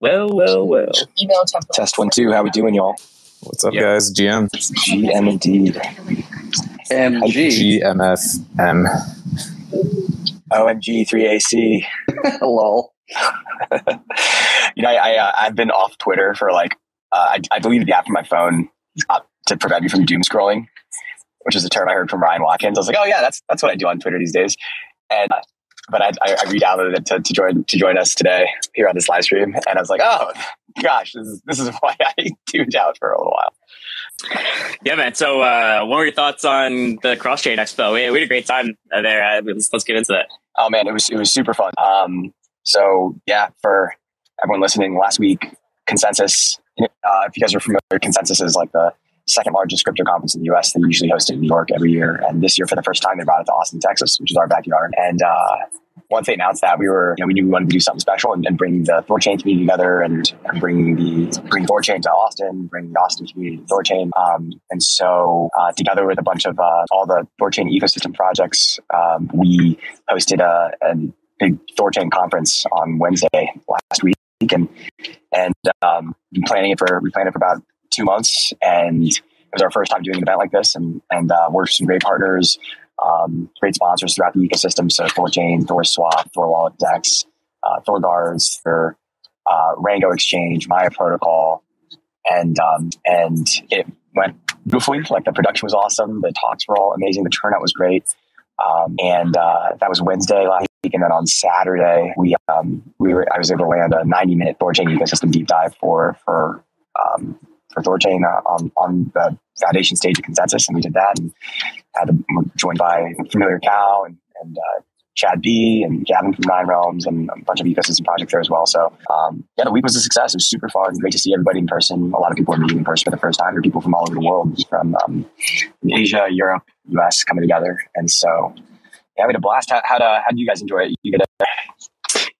Well, well, well. Email template. Test one, two. How we doing, y'all? What's up, Yeah. guys? GM. GM indeed. MG. GMFM. OMG 3AC. Lol. you know, I, I uh, I've been off Twitter for like uh, I, I deleted the app from my phone uh, to prevent me from doom scrolling, which is a term I heard from Ryan Watkins. I was like, oh yeah, that's that's what I do on Twitter these days. And uh, but I, I, I re-downloaded it to, to join to join us today here on this live stream, and I was like, oh gosh, this is this is why I tuned out for a little while. Yeah, man. So, uh, what were your thoughts on the Cross Chain Expo? We, we had a great time there. Uh, let's, let's get into that. Oh man, it was it was super fun. Um, so yeah, for everyone listening, last week Consensus. Uh, if you guys are familiar, Consensus is like the second largest crypto conference in the U.S. They usually host it in New York every year, and this year for the first time they brought it to Austin, Texas, which is our backyard. And uh, once they announced that, we were you know we knew we wanted to do something special and, and bring the Thorchain community together and, and bring the bring Thorchain to Austin, bring the Austin community to Thorchain. Um, and so uh, together with a bunch of uh, all the Thorchain ecosystem projects, um, we hosted a, a big Thorchain conference on Wednesday last week, and and um, planning it for we planned it for about two months, and it was our first time doing an event like this, and and uh, with some great partners, um, great sponsors throughout the ecosystem. So Thorchain, Thor Swap, Thor Wallet Dex, uh, Thor Guards, for uh, Rango Exchange, Maya Protocol, and um, and it went beautifully. Like the production was awesome, the talks were all amazing, the turnout was great. Um, and uh, that was Wednesday last week, and then on Saturday we um, we were I was able to land a 90 minute Thorchain ecosystem deep dive for for um, for uh, on on the foundation stage of consensus, and we did that, and had a, joined by Familiar Cow and and uh, Chad B and Gavin from Nine Realms and a bunch of ecosystem projects there as well. So um, yeah, the week was a success. It was super fun. Great to see everybody in person. A lot of people are meeting in person for the first time. There are people from all over the world, from um, Asia, Europe, US, coming together. And so yeah, we had a blast. How how, how did you guys enjoy it? You get a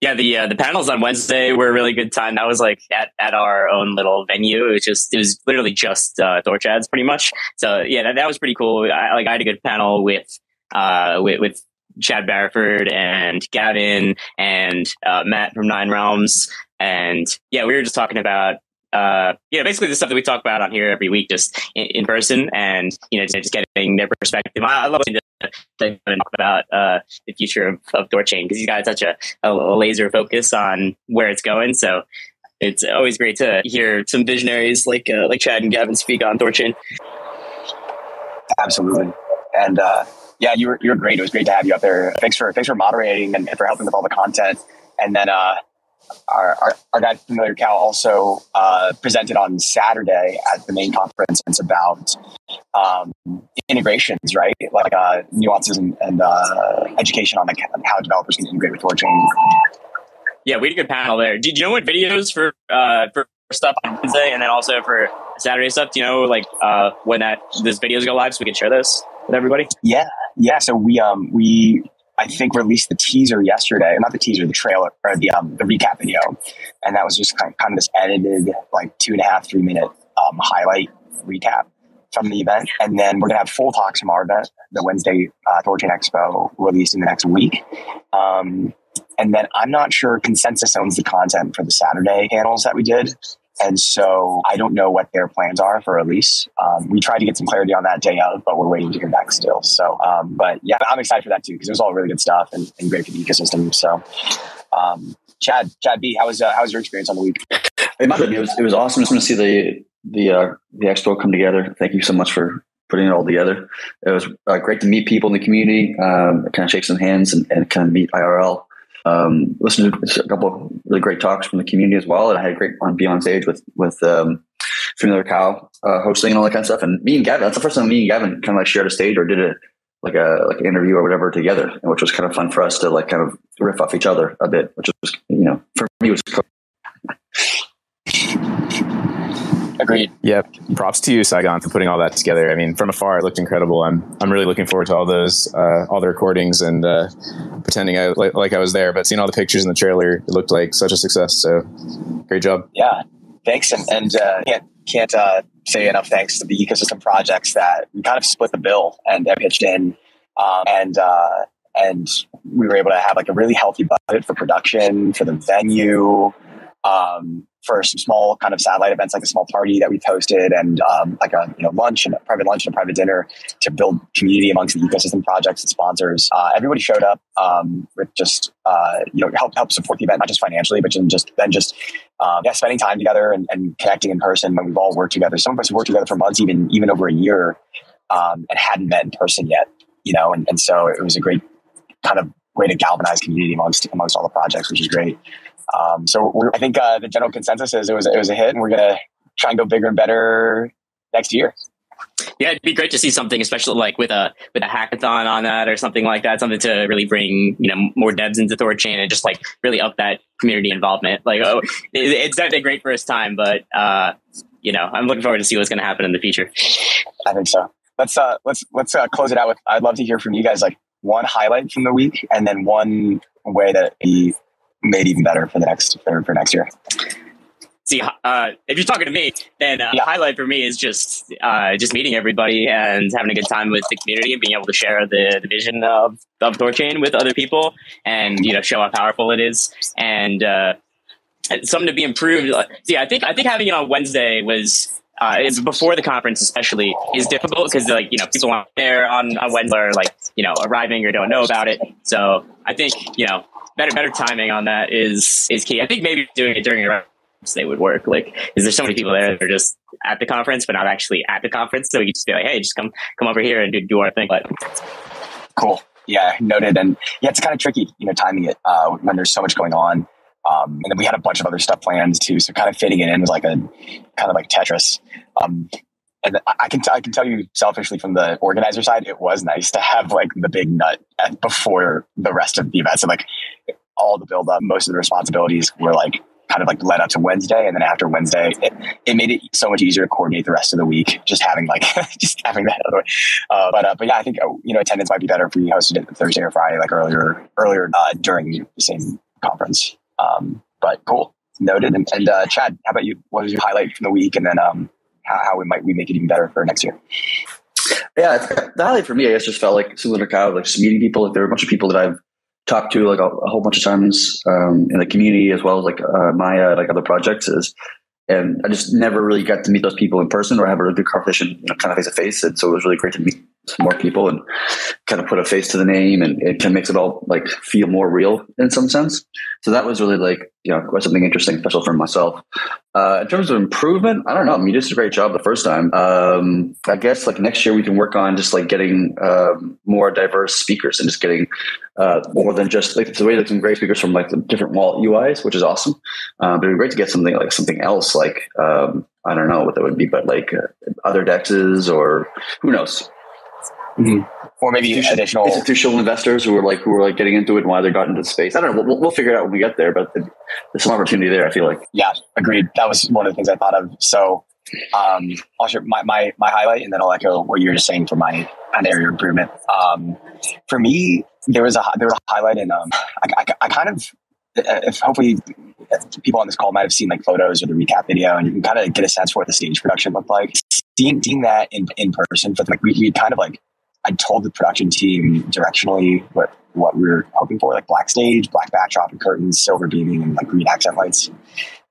Yeah, the uh, the panels on Wednesday were a really good time. That was like at, at our own little venue. It was just it was literally just uh, Thorchads pretty much. So yeah, that, that was pretty cool. I, like I had a good panel with uh with, with Chad Barraford and Gavin and uh, Matt from Nine Realms. And yeah, we were just talking about uh, yeah, basically the stuff that we talk about on here every week, just in, in person, and you know, just getting their perspective. I, love to talk about uh, the future of, of Thorchain because you got such a, a, laser focus on where it's going. So it's always great to hear some visionaries like uh, like Chad and Gavin speak on Thorchain. Absolutely. And uh, yeah, you were you were great. It was great to have you up there. Thanks for thanks for moderating and, and for helping with all the content. And then uh, our, our our guy Familiar Cow also uh, presented on Saturday at the main conference. It's about um, integrations, right? Like uh, nuances and, and uh, education on like how developers can integrate with Thorchain. Yeah, we had a good panel there. Did you know what videos for uh, for stuff on Wednesday and then also for Saturday stuff? Do you know like uh, when that this videos go live so we can share this with everybody? Yeah, yeah. So we um we I think released the teaser yesterday, not the teaser, the trailer or the um the recap video, and that was just kind of, kind of this edited like two and a half three minute um highlight recap from the event, and then we're gonna have full talks from our event, the Wednesday uh, Thorchain Expo, released in the next week. Um, and then I'm not sure Consensus owns the content for the Saturday panels that we did. And so I don't know what their plans are for release. Um, we tried to get some clarity on that day of, but we're waiting to hear back still. So, um, but yeah, I'm excited for that too because it was all really good stuff and, and great for the ecosystem. So, um, Chad, Chad B, how was uh, how was your experience on the week? It was, it was awesome to see the the uh, the expo come together. Thank you so much for putting it all together. It was uh, great to meet people in the community, um, kind of shake some hands and, and kind of meet IRL. Um, listen to a couple of really great talks from the community as well. And I had a great on be on stage with with um, Familiar Cow uh, hosting and all that kind of stuff. And me and Gavin, that's the first time me and Gavin kind of like shared a stage or did a like a like an interview or whatever together, which was kind of fun for us to like kind of riff off each other a bit, which was you know for me was cool. Agreed. Yeah, props to you, Saigon, for putting all that together. I mean, from afar, it looked incredible. I'm I'm really looking forward to all those, uh, all the recordings and uh, pretending I like, like I was there. But seeing all the pictures in the trailer, it looked like such a success. So, great job. Yeah, thanks, and and uh, can't can't uh, say enough thanks to the ecosystem projects that we kind of split the bill and they pitched in, um, and uh, and we were able to have like a really healthy budget for production for the venue. um, for some small kind of satellite events, like a small party that we hosted, and um, like a you know lunch and a private lunch and a private dinner to build community amongst the ecosystem projects and sponsors. Uh, everybody showed up um, with just uh, you know help help support the event, not just financially, but just then just um, yeah, spending time together and, and connecting in person. When we've all worked together, some of us worked together for months, even even over a year, um, and hadn't met in person yet. You know, and, and so it was a great kind of way to galvanize community amongst amongst all the projects, which is great. Um, so I think uh, the general consensus is it was it was a hit, and we're gonna try and go bigger and better next year. Yeah, it'd be great to see something, especially like with a with a hackathon on that or something like that, something to really bring you know more devs into Thorchain and just like really up that community involvement. Like, oh, it, it's definitely a great first time, but uh, you know, I'm looking forward to see what's going to happen in the future. I think so. Let's uh, let's let's uh, close it out with. I'd love to hear from you guys, like one highlight from the week, and then one way that he made even better for the next for, for next year. See, uh, if you're talking to me, then uh, yeah. highlight for me is just uh, just meeting everybody and having a good time with the community and being able to share the, the vision of of Thorchain with other people and you know show how powerful it is and uh, something to be improved. See, I think I think having it on Wednesday was uh, is before the conference especially is difficult because like you know people aren't there on, on Wednesday or like you know arriving or don't know about it. So I think you know better better timing on that is is key. I think maybe doing it during a they would work. Like, is there so many people there that are just at the conference but not actually at the conference? So could just be like, hey, just come come over here and do, do our thing. But cool, yeah, noted. And yeah, it's kind of tricky, you know, timing it uh, when there's so much going on. Um, and then we had a bunch of other stuff planned too, so kind of fitting it in was like a kind of like Tetris. Um, and I can t- I can tell you selfishly from the organizer side, it was nice to have like the big nut before the rest of the event. And like all the build up, most of the responsibilities were like kind of like led up to Wednesday, and then after Wednesday, it, it made it so much easier to coordinate the rest of the week. Just having like just having that other way. Uh, but uh, but yeah, I think uh, you know attendance might be better if we hosted it Thursday or Friday, like earlier earlier uh, during the same conference. Um, but cool, noted. And, and uh, Chad, how about you? What was your highlight from the week, and then um, how, how we might we make it even better for next year? Yeah, the highlight for me, I guess, just felt like similar to Kyle, like just meeting people. Like there were a bunch of people that I've talked to like a, a whole bunch of times um, in the community as well as like uh, Maya, like other projects is. And I just never really got to meet those people in person or have a really good conversation, you know, kind of face to face. And so it was really great to meet some more people and kind of put a face to the name and it kind of makes it all like feel more real in some sense. So that was really like, you know, something interesting, special for myself. Uh, in terms of improvement, I don't know. I mean, you did a great job the first time. Um, I guess like next year we can work on just like getting um, more diverse speakers and just getting uh, more than just like the way that some great speakers from like the different wallet UIs, which is awesome. Uh, but it'd be great to get something like something else, like um, I don't know what that would be, but like uh, other dexes or who knows. Mm-hmm. Or maybe institutional, additional institutional investors who are like who are like getting into it and why they got into space. I don't know. We'll, we'll figure it out when we get there, but there's some opportunity there. I feel like. Yeah, agreed. That was one of the things I thought of. So um, I'll share my, my, my highlight and then I'll echo what you were just saying for my an area improvement. Um, for me, there was a there was a highlight and um, I, I, I kind of if hopefully people on this call might have seen like photos or the recap video and you can kind of get a sense for what the stage production looked like. Seeing, seeing that in, in person, but like we, we kind of like I told the production team directionally what what we were hoping for, like black stage, black backdrop and curtains, silver beaming, and like green accent lights,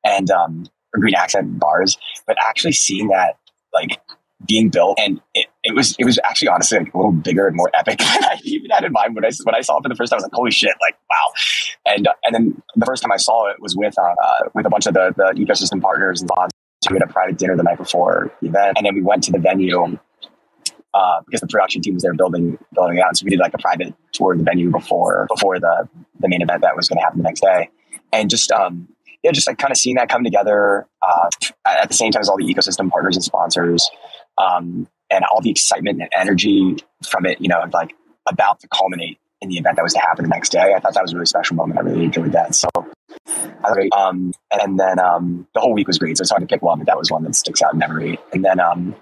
and um, green accent bars. But actually seeing that like being built, and it, it was it was actually honestly like a little bigger and more epic than I even had in mind when I when I saw it for the first time. I was like, holy shit, like wow! And uh, and then the first time I saw it was with uh, with a bunch of the the ecosystem partners and bonds. We had a private dinner the night before the event, and then we went to the venue uh, because the production team was there building building out. So we did like a private tour of the venue before before the the main event that was going to happen the next day, and just um, yeah, just like kind of seeing that come together uh, at the same time as all the ecosystem partners and sponsors, um, and all the excitement and energy from it. You know, like about to culminate in the event that was to happen the next day. I thought that was a really special moment. I really enjoyed that. So, um, and then um, the whole week was great. So it's hard to pick one, but that was one that sticks out in memory. And then um,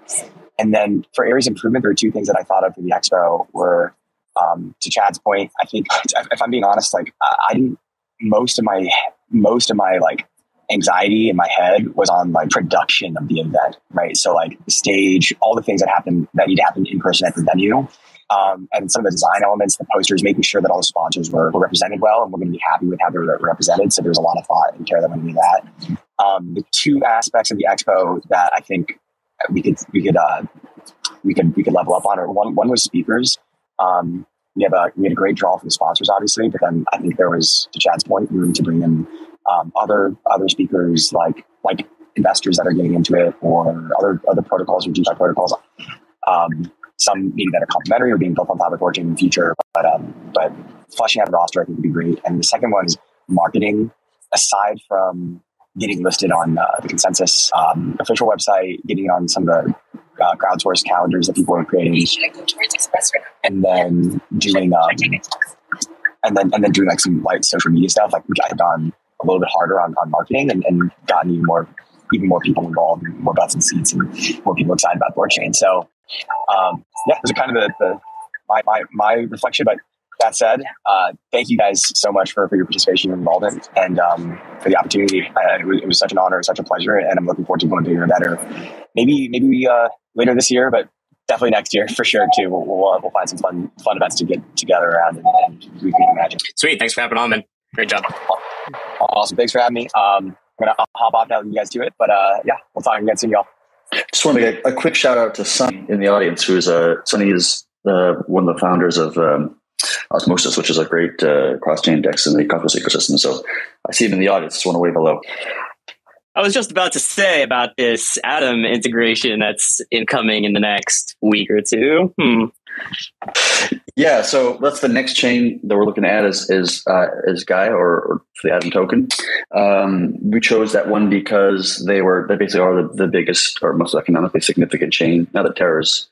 and then for areas improvement, there are two things that I thought of for the expo were, um, to Chad's point, I think if I'm being honest, like I didn't, most of my, most of my like anxiety in my head was on like production of the event, right? So like the stage, all the things that happen that need to happen in person at the venue. Um, and some of the design elements, the posters, making sure that all the sponsors were, were represented well, and we're going to be happy with how they're represented. So there's a lot of thought and care that went into that. Um, the two aspects of the expo that I think we could we could uh, we could we could level up on it. one one was speakers. Um, we have a we had a great draw the sponsors, obviously, but then I think there was, to Chad's point, room to bring in um, other other speakers like like investors that are getting into it or other other protocols or DeFi protocols. Um, some maybe that are complementary or being built on top of Thorchain in the future, but um, but fleshing out a roster I think would be great. And the second one is marketing. Aside from getting listed on uh, the consensus um, official website, getting on some of the uh, crowdsourced calendars that people are creating, and then doing um, and then and then doing like some light social media stuff. Like we got gone a little bit harder on, on marketing and, and gotten even more even more people involved, and more butts and seats, and more people excited about blockchain. So um, yeah, those are kind of the, the my, my my reflection. But that said, uh, thank you guys so much for, for your participation and involvement and um, for the opportunity. Uh, it, was, it, was, such an honor, such a pleasure, and I'm looking forward to going bigger and better. Maybe maybe we uh, later this year, but definitely next year for sure too. We'll, we'll, we'll find some fun fun events to get together around and, and recreate magic. Sweet, thanks for having on, man. Great job. Awesome, thanks for having me. Um, I'm gonna hop off now and you guys do it, but uh, yeah, we'll talk again soon, y'all. Just want to get a quick shout out to Sunny in the audience, who is a uh, Sunny is uh, one of the founders of um, Osmosis, which is a great uh, cross-chain DEX in the Cosmos ecosystem. So I see him in the audience. Just want to wave hello. I was just about to say about this Atom integration that's incoming in the next week or two. Hmm. Yeah, so that's the next chain that we're looking at is is uh, is Gaia or, or the Atom token. Um, we chose that one because they were they basically are the, the biggest or most economically significant chain. Now that Terra's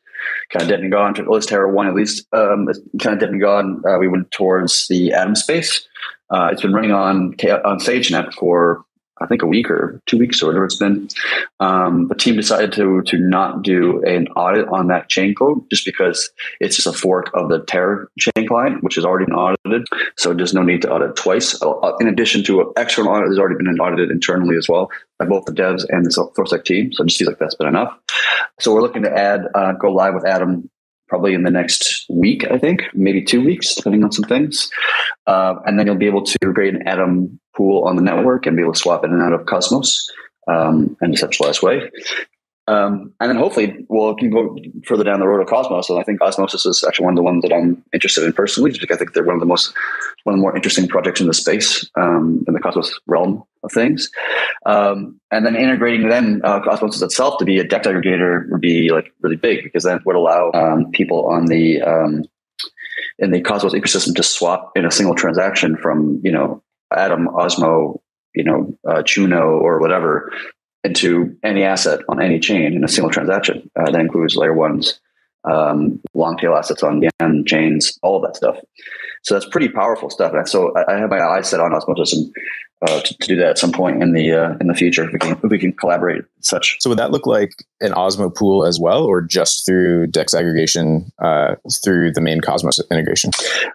kind of dead and gone, at least Terra one at least um, kind of dead and gone. Uh, we went towards the Atom space. Uh, it's been running on on StageNet for I think a week or two weeks or whatever it's been. Um, the team decided to to not do an audit on that chain code just because it's just a fork of the Terra chain client, which is already been audited. So there's no need to audit twice. Uh, in addition to an external audit has already been audited internally as well by both the devs and the ThorSec team. So it just feels like that's been enough. So we're looking to add uh, go live with Atom probably in the next week, I think, maybe two weeks, depending on some things. Uh, and then you'll be able to create an Atom pool on the network and be able to swap in and out of Cosmos um, in a decentralized way. Um, and then hopefully we'll can go further down the road of Cosmos. And I think Osmosis is actually one of the ones that I'm interested in personally, just because I think they're one of the most one of the more interesting projects in the space um, in the Cosmos realm of things. Um, and then integrating then uh, Cosmos itself to be a DEX aggregator would be like really big because that would allow um, people on the um, in the Cosmos ecosystem to swap in a single transaction from you know Atom, Osmo, you know, uh, Juno, or whatever into any asset on any chain in a single transaction. Uh, that includes layer ones, um, long tail assets on Yen chains, all of that stuff. So that's pretty powerful stuff. And so I, I have my eyes set on Osmosis and uh, to, to, do that at some point in the uh, in the future if we can if we can collaborate such. So would that look like an Osmo pool as well, or just through Dex aggregation uh, through the main Cosmos integration?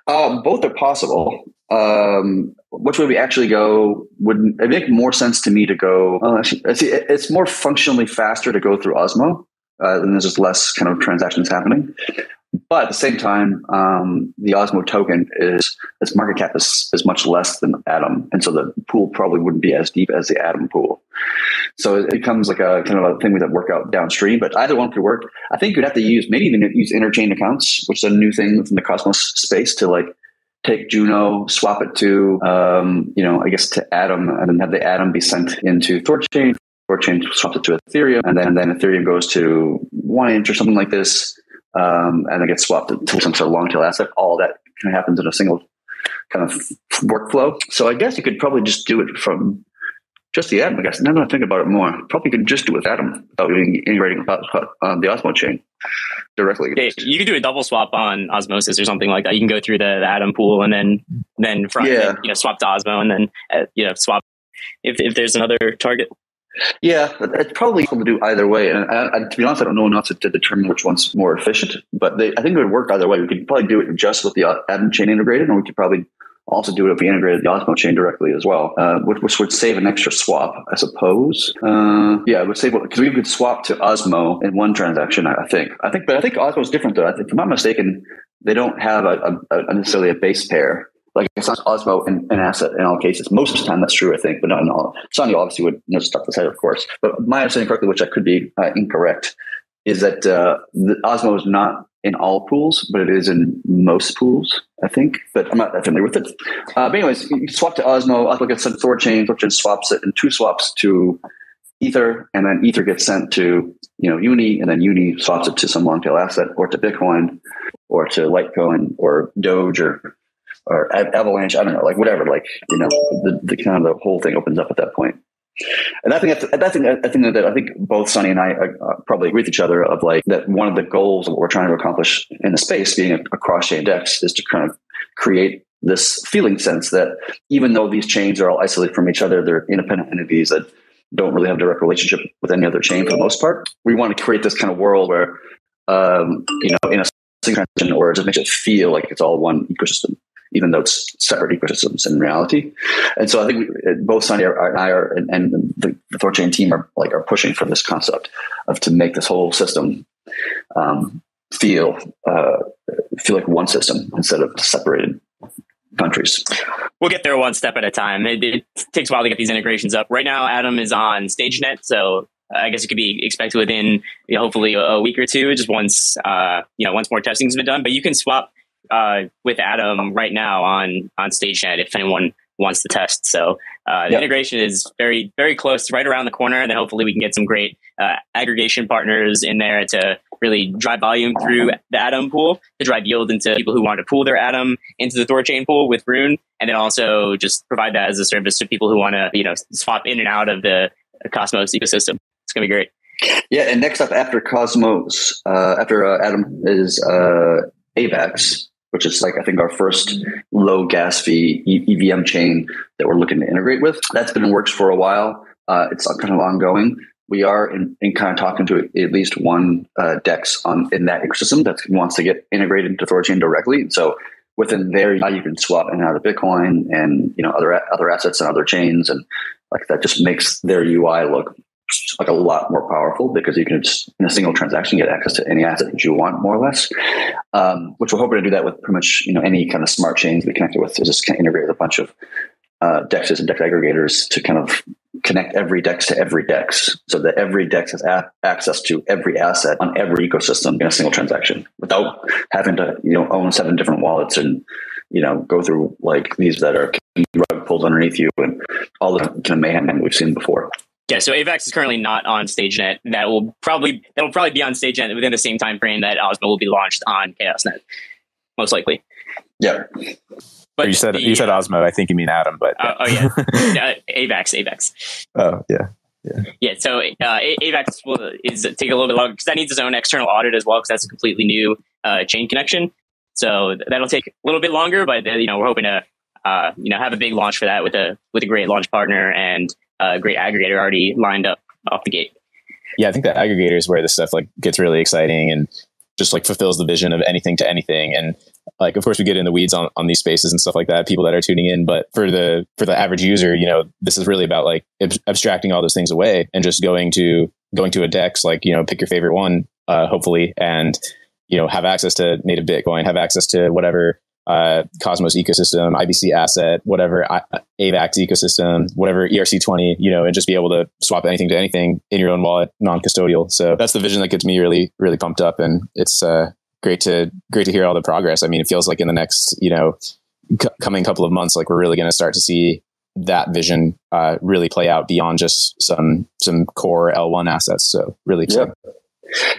Uh, both are possible. Um, which way we actually go would it make more sense to me to go? Uh, it's more functionally faster to go through Osmo, uh, and there's just less kind of transactions happening. But at the same time, um, the Osmo token is its market cap is, is much less than Atom, and so the pool probably wouldn't be as deep as the Atom pool. So it becomes like a kind of a thing that work out downstream. But either one could work. I think you'd have to use maybe even use interchain accounts, which is a new thing within the Cosmos space to like take Juno, swap it to, um, you know, I guess to Atom, and then have the Atom be sent into Thorchain. Thorchain swaps it to Ethereum, and then, and then Ethereum goes to 1inch or something like this, um, and then gets swapped to some sort of long tail asset. All that kind of happens in a single kind of workflow. So I guess you could probably just do it from just the Atom, I guess. Now that I think about it more, probably could just do with Atom without even integrating uh, the Osmo chain directly. Yeah, you could do a double swap on Osmosis or something like that. You can go through the, the Atom pool and then then from yeah. you know swap to Osmo and then uh, you know swap if if there's another target. Yeah, it's probably able to do either way. And I, I, to be honest, I don't know enough to, to, determine which one's more efficient. But they, I think it would work either way. We could probably do it just with the Atom chain integrated, and we could probably also do it if we integrated the Osmo chain directly as well, uh, which, which, would save an extra swap, I suppose. Uh, yeah, it would save because we could swap to Osmo in one transaction. I think. I think, but I think Osmo is different though. I think, if I'm not mistaken, they don't have a, a, a necessarily a base pair. Like it's not Osmo an, an asset in all cases. Most of the time, that's true, I think, but not in all. Sunny obviously would know stuff this head, of course. But my understanding correctly, which I could be uh, incorrect, is that uh, the Osmo is not in all pools, but it is in most pools, I think. But I'm not that familiar with it. Uh, but anyways, you swap to Osmo. I look at some Thorchain. Thorchain swaps it in two swaps to Ether, and then Ether gets sent to you know Uni, and then Uni swaps it to some long tail asset, or to Bitcoin, or to Litecoin, or Doge, or or Avalanche. I don't know, like whatever. Like you know, the, the kind of the whole thing opens up at that point. And I think I think I think that I think both Sunny and I uh, probably agree with each other of like that one of the goals of what we're trying to accomplish in the space, being a, a cross chain DEX, is to kind of create this feeling sense that even though these chains are all isolated from each other, they're independent entities that don't really have direct relationship with any other chain for the most part. We want to create this kind of world where, um, you know, in a transition, or it just makes it feel like it's all one ecosystem even though it's separate ecosystems in reality. And so I think we, both Sunny and I are, and, and the, the Thorchain team are like are pushing for this concept of to make this whole system um, feel uh, feel like one system instead of separated countries. We'll get there one step at a time. It, it, takes a while to get these integrations up. Right now, Atom is on StageNet, so I guess it could be expected within you know, hopefully a, week or two, just once uh, you know once more testing has been done. But you can swap uh, with Atom right now on on StageNet if anyone wants to test. So uh, the yep. integration is very very close, right around the corner, and then hopefully we can get some great uh, aggregation partners in there to really drive volume through the Atom pool to drive yield into people who want to pool their Atom into the Thorchain pool with Rune, and then also just provide that as a service to people who want to you know swap in and out of the Cosmos ecosystem. It's gonna be great. Yeah, and next up after Cosmos, uh, after uh, Atom is uh, AVAX, which is like I think our first low gas fee EVM chain that we're looking to integrate with. That's been in works for a while. Uh, it's kind of ongoing. We are in, in, kind of talking to at least one uh, DEX on in that ecosystem that wants to get integrated into Thorchain directly. So within there, you can swap in and out of Bitcoin and you know other other assets and other chains, and like that just makes their UI look like a lot more powerful because you can just in a single transaction get access to any asset that you want more or less. Um, which we're hoping to do that with pretty much you know any kind of smart chains we connect it with is just kind of integrate with a bunch of uh, dexes and dex aggregators to kind of connect every dex to every dex so that every dex has a- access to every asset on every ecosystem in a single transaction without having to you know own seven different wallets and you know go through like these that are rug pulled underneath you and all the kind of mayhem we've seen before. Yeah, so AVAX is currently not on StageNet. That will probably that will probably be on StageNet within the same time frame that Osmo will be launched on ChaosNet, most likely. Yeah. But you said the, you said Osmo. I think you mean Atom, but yeah. Uh, oh yeah, yeah AVAX, AVAX. Oh yeah. Yeah. yeah, so uh, AVAX will is take a little bit longer because that needs its own external audit as well because that's a completely new uh, chain connection. So that'll take a little bit longer, but uh, you know we're hoping to uh, you know have a big launch for that with a with a great launch partner and a great aggregator already lined up off the gate. Yeah, I think that aggregator is where this stuff like gets really exciting and just like fulfills the vision of anything to anything. And like, of course, we get in the weeds on, on these spaces and stuff like that. People that are tuning in, but for the for the average user, you know, this is really about like ab- abstracting all those things away and just going to going to a Dex, like you know, pick your favorite one, uh, hopefully, and you know, have access to native Bitcoin, have access to whatever uh, Cosmos ecosystem, IBC asset, whatever AVAX ecosystem, whatever ERC20, you know, and just be able to swap anything to anything in your own wallet, non-custodial. So that's the vision that gets me really, really pumped up, and it's uh, great to great to hear all the progress. I mean, it feels like in the next, you know, c- coming couple of months, like we're really going to start to see that vision uh, really play out beyond just some some core L1 assets. So really exciting.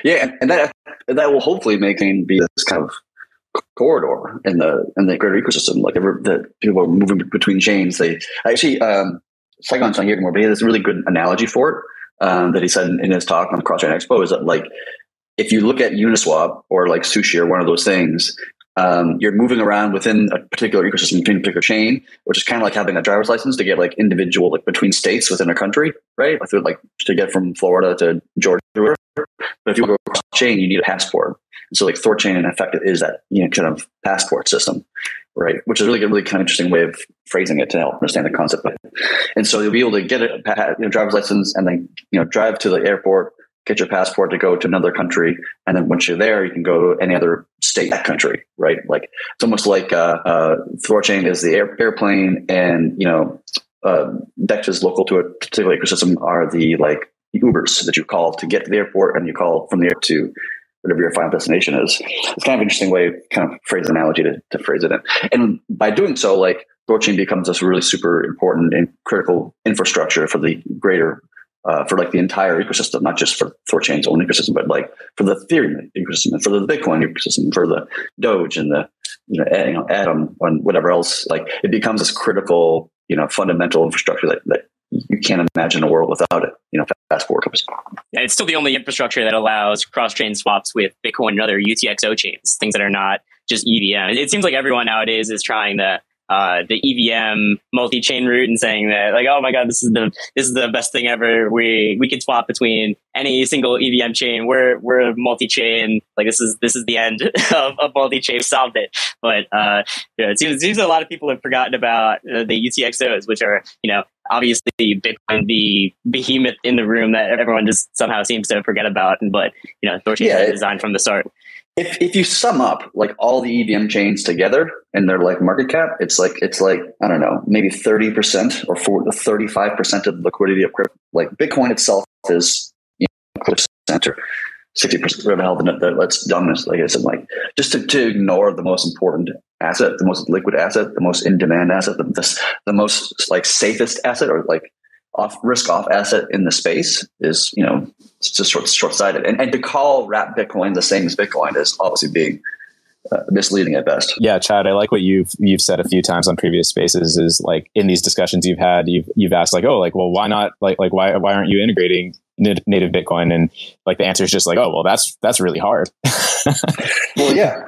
Yeah, yeah and that that will hopefully make it be this kind of corridor in the in the greater ecosystem. Like that people are moving between chains. They actually um, Saigon's not here anymore, but he has a really good analogy for it um, that he said in, in his talk on the Cross Chain Expo. Is that like if you look at Uniswap or like Sushi or one of those things, um, you're moving around within a particular ecosystem between a particular chain, which is kind of like having a driver's license to get like individual like between states within a country, right? Like, like to get from Florida to Georgia. But if you go across chain, you need a passport. And so like Thorchain in effect is that you know kind of passport system, right? Which is really a really kind of interesting way of phrasing it to help understand the concept. And so you'll be able to get a you know, driver's license and then you know drive to the airport, get your passport to go to another country, and then once you're there, you can go to any other state that country, right? Like it's almost like uh, uh, Thorchain is the air, airplane, and you know uh, Dex local to a particular ecosystem are the like Ubers that you call to get to the airport, and you call from the to whatever your final destination is. It's kind of an interesting way, kind of phrase analogy to, to phrase it in. And by doing so, like Thorchain becomes this really super important and critical infrastructure for the greater uh, for like the entire ecosystem, not just for Thorchain's own ecosystem, but like for the Ethereum ecosystem and for the Bitcoin ecosystem, for the Doge and the you know, know Atom and whatever else. Like it becomes this critical, you know, fundamental infrastructure that, that you can't imagine a world without it. You know, fast forward. Yeah, it's still the only infrastructure that allows cross-chain swaps with Bitcoin and other UTXO chains, things that are not just EVM. It seems like everyone nowadays is trying to uh, the EVM multi-chain route and saying that like, oh my god, this is the this is the best thing ever. We we can swap between any single EVM chain. We're we're multi-chain. Like this is this is the end of, of multi-chain. Solved it. But uh, you know, it seems it seems a lot of people have forgotten about uh, the UTXOs, which are you know obviously Bitcoin, the behemoth in the room that everyone just somehow seems to forget about. But you know, Thorchain yeah, designed from the start if if you sum up like all the EVM chains together and their like market cap, it's like it's like I don't know, maybe thirty percent or thirty five percent of the liquidity of crypto. Like Bitcoin itself is you know, center. Sixty percent of the hell that that's dumbness. Like I said, like just to, to ignore the most important asset, the most liquid asset, the most in demand asset, the, the, the most like safest asset, or like off risk off asset in the space is you know it's just short short sighted. And, and to call wrap Bitcoin the same as Bitcoin is obviously being uh, misleading at best. Yeah, Chad, I like what you've you've said a few times on previous spaces. Is like in these discussions you've had, you've you've asked like, oh, like, well, why not? Like, like why why aren't you integrating native Bitcoin? And like the answer is just like, oh, well, that's that's really hard. well, yeah,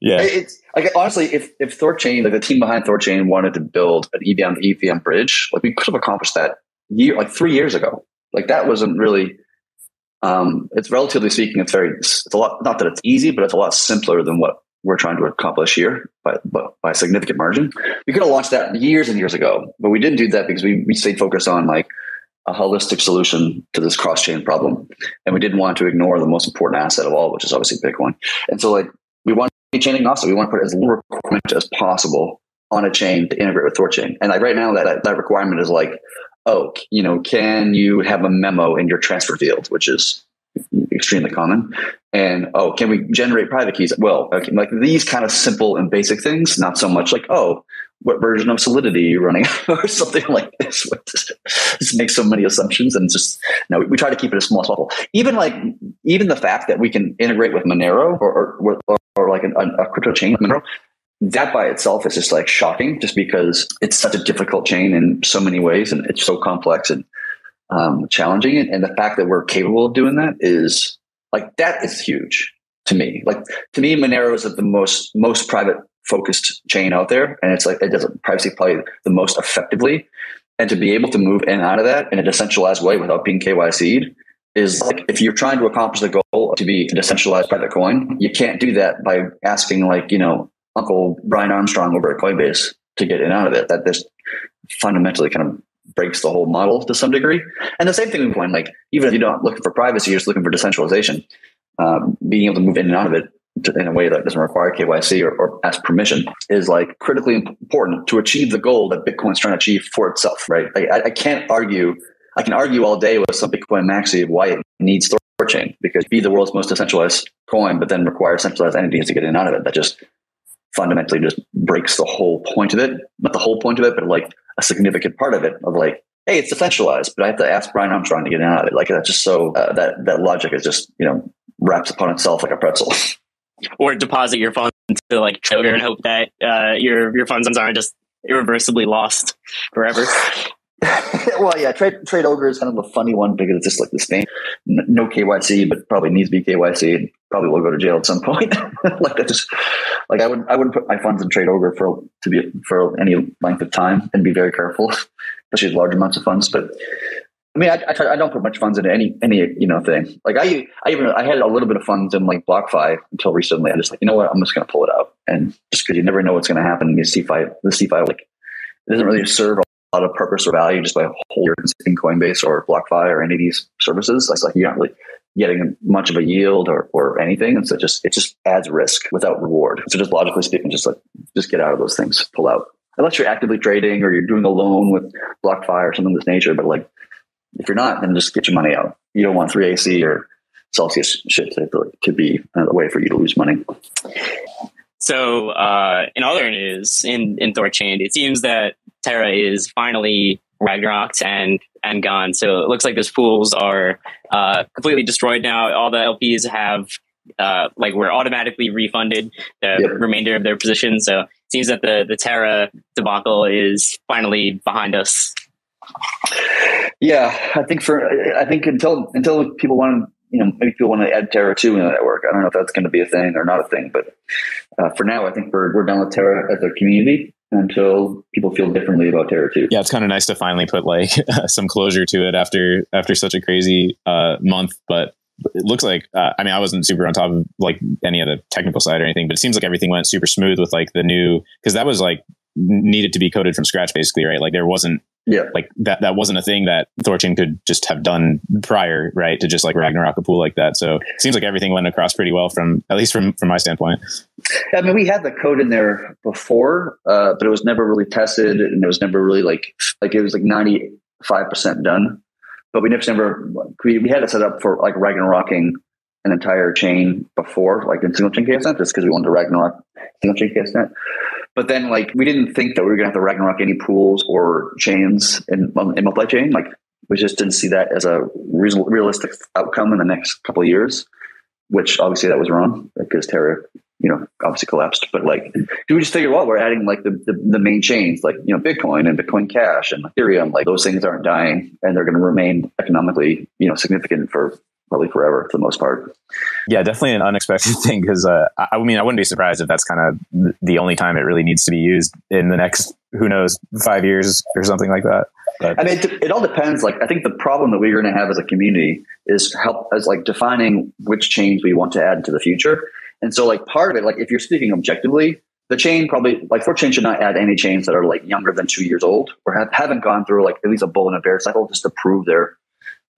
yeah. It's like honestly, if if Thorchain, like the team behind Thorchain, wanted to build an EVM EVM bridge, like we could have accomplished that year, like three years ago. Like that wasn't really. Um, it's relatively speaking, it's very. It's a lot. Not that it's easy, but it's a lot simpler than what we're trying to accomplish here by, by a significant margin. We could have launched that years and years ago, but we didn't do that because we, we stayed focused on like a holistic solution to this cross chain problem. And we didn't want to ignore the most important asset of all, which is obviously Bitcoin. And so like we want to be chain agnostic. We want to put as little requirement as possible on a chain to integrate with Thorchain. And like right now that, that requirement is like oh, you know, can you have a memo in your transfer field, which is extremely common. And oh, can we generate private keys? Well, okay, like these kind of simple and basic things, not so much like, oh, what version of Solidity are you running or something like this. Just makes so many assumptions and just no, we, we, try to keep it as small as possible. Even like even the fact that we can integrate with Monero or or, or, like a, a crypto chain Monero that by itself is just like shocking just because it's such a difficult chain in so many ways and it's so complex and um, challenging. And the fact that we're capable of doing that is like that is huge to me. Like to me monero is the most most private focused chain out there and it's like it does privacy play the most effectively. And to be able to move in and out of that in a decentralized way without being kyc'd is like if you're trying to accomplish the goal to be a decentralized private coin you can't do that by asking like you know Uncle Brian Armstrong over at Coinbase to get in and out of it. That this fundamentally kind of breaks the whole model to some degree. And the same thing with Bitcoin, like even if you're not looking for privacy, you're just looking for decentralization, um, being able to move in and out of it to, in a way that doesn't require KYC or, or ask permission is like critically important to achieve the goal that Bitcoin's trying to achieve for itself, right? Like, I, I can't argue. I can argue all day with some Bitcoin maxi why it needs Thorchain because be the world's most decentralized coin, but then require centralized entities to get in and out of it. That just fundamentally just breaks the whole point of it. Not the whole point of it, but like a significant part of it of like, hey, it's decentralized, but I have to ask Brian Armstrong to get out of it. Like that's just so uh, that that logic is just you know wraps upon itself like a pretzel. Or deposit your funds to like TradeOgre and hope that uh, your your funds aren't just irreversibly lost forever. well, yeah, trade trade ogre is kind of a funny one because it's just like this name, no KYC, but probably needs to be KYC. Probably will go to jail at some point. like that, just like I would I wouldn't put my funds in trade ogre for to be for any length of time and be very careful, especially large amounts of funds. But I mean, I, I, try, I don't put much funds into any any you know thing. Like I I even I had a little bit of funds in like BlockFi until recently. I'm just like, you know what, I'm just going to pull it out, and just because you never know what's going to happen. The CeFi the CeFi like it doesn't really serve lot of purpose or value just by holding in Coinbase or BlockFi or any of these services. It's like you're not really getting much of a yield or, or anything. And so just it just adds risk without reward. So just logically speaking, just like just get out of those things, pull out. Unless you're actively trading or you're doing a loan with BlockFi or something of this nature. But like if you're not, then just get your money out. You don't want 3AC or Celsius shit to, to be a way for you to lose money. So, uh, in other news, in in Thorchain, it seems that Terra is finally Ragnaroked and and gone. So it looks like those pools are uh, completely destroyed now. All the LPs have uh, like were automatically refunded the yep. remainder of their positions. So it seems that the the Terra debacle is finally behind us. Yeah, I think for I think until until people want to you know, maybe people want to add Terra 2 in the network. I don't know if that's going to be a thing or not a thing, but uh, for now, I think we're, we're done with Terra as a community until people feel differently about Terra 2. Yeah, it's kind of nice to finally put like some closure to it after after such a crazy uh, month. But it looks like uh, I mean I wasn't super on top of like any of the technical side or anything, but it seems like everything went super smooth with like the new because that was like needed to be coded from scratch basically right like there wasn't yeah. Like that that wasn't a thing that thorchain could just have done prior right? To just like ragnarok a pool like that. So it seems like everything went across pretty well from at least from from my standpoint. I mean we had the code in there before uh, but it was never really tested and it was never really like like it was like 95% done. But we never we, we had it set up for like ragnaroking an entire chain before like in single chain ChaosNet just because we wanted to ragnarok single chain ChaosNet but then, like, we didn't think that we were going to have to Ragnarok any pools or chains in, um, in multi chain. Like, we just didn't see that as a realistic outcome in the next couple of years. Which obviously that was wrong because Terra, you know, obviously collapsed. But like, do we just figure, well, we're adding like the, the, the main chains, like you know, Bitcoin and Bitcoin Cash and Ethereum. Like those things aren't dying, and they're going to remain economically, you know, significant for probably forever for the most part. Yeah, definitely an unexpected thing because uh, I, mean, I wouldn't be surprised if that's kind of the only time it really needs to be used in the next, who knows, five years or something like that. But. I mean, it, it, all depends. Like, I think the problem that we're going to have as a community is help as like defining which chains we want to add into the future. And so, like, part of it, like, if you're speaking objectively, the chain probably like Thorchain should not add any chains that are like younger than two years old or have, haven't gone through like at least a bull and a bear cycle just to prove their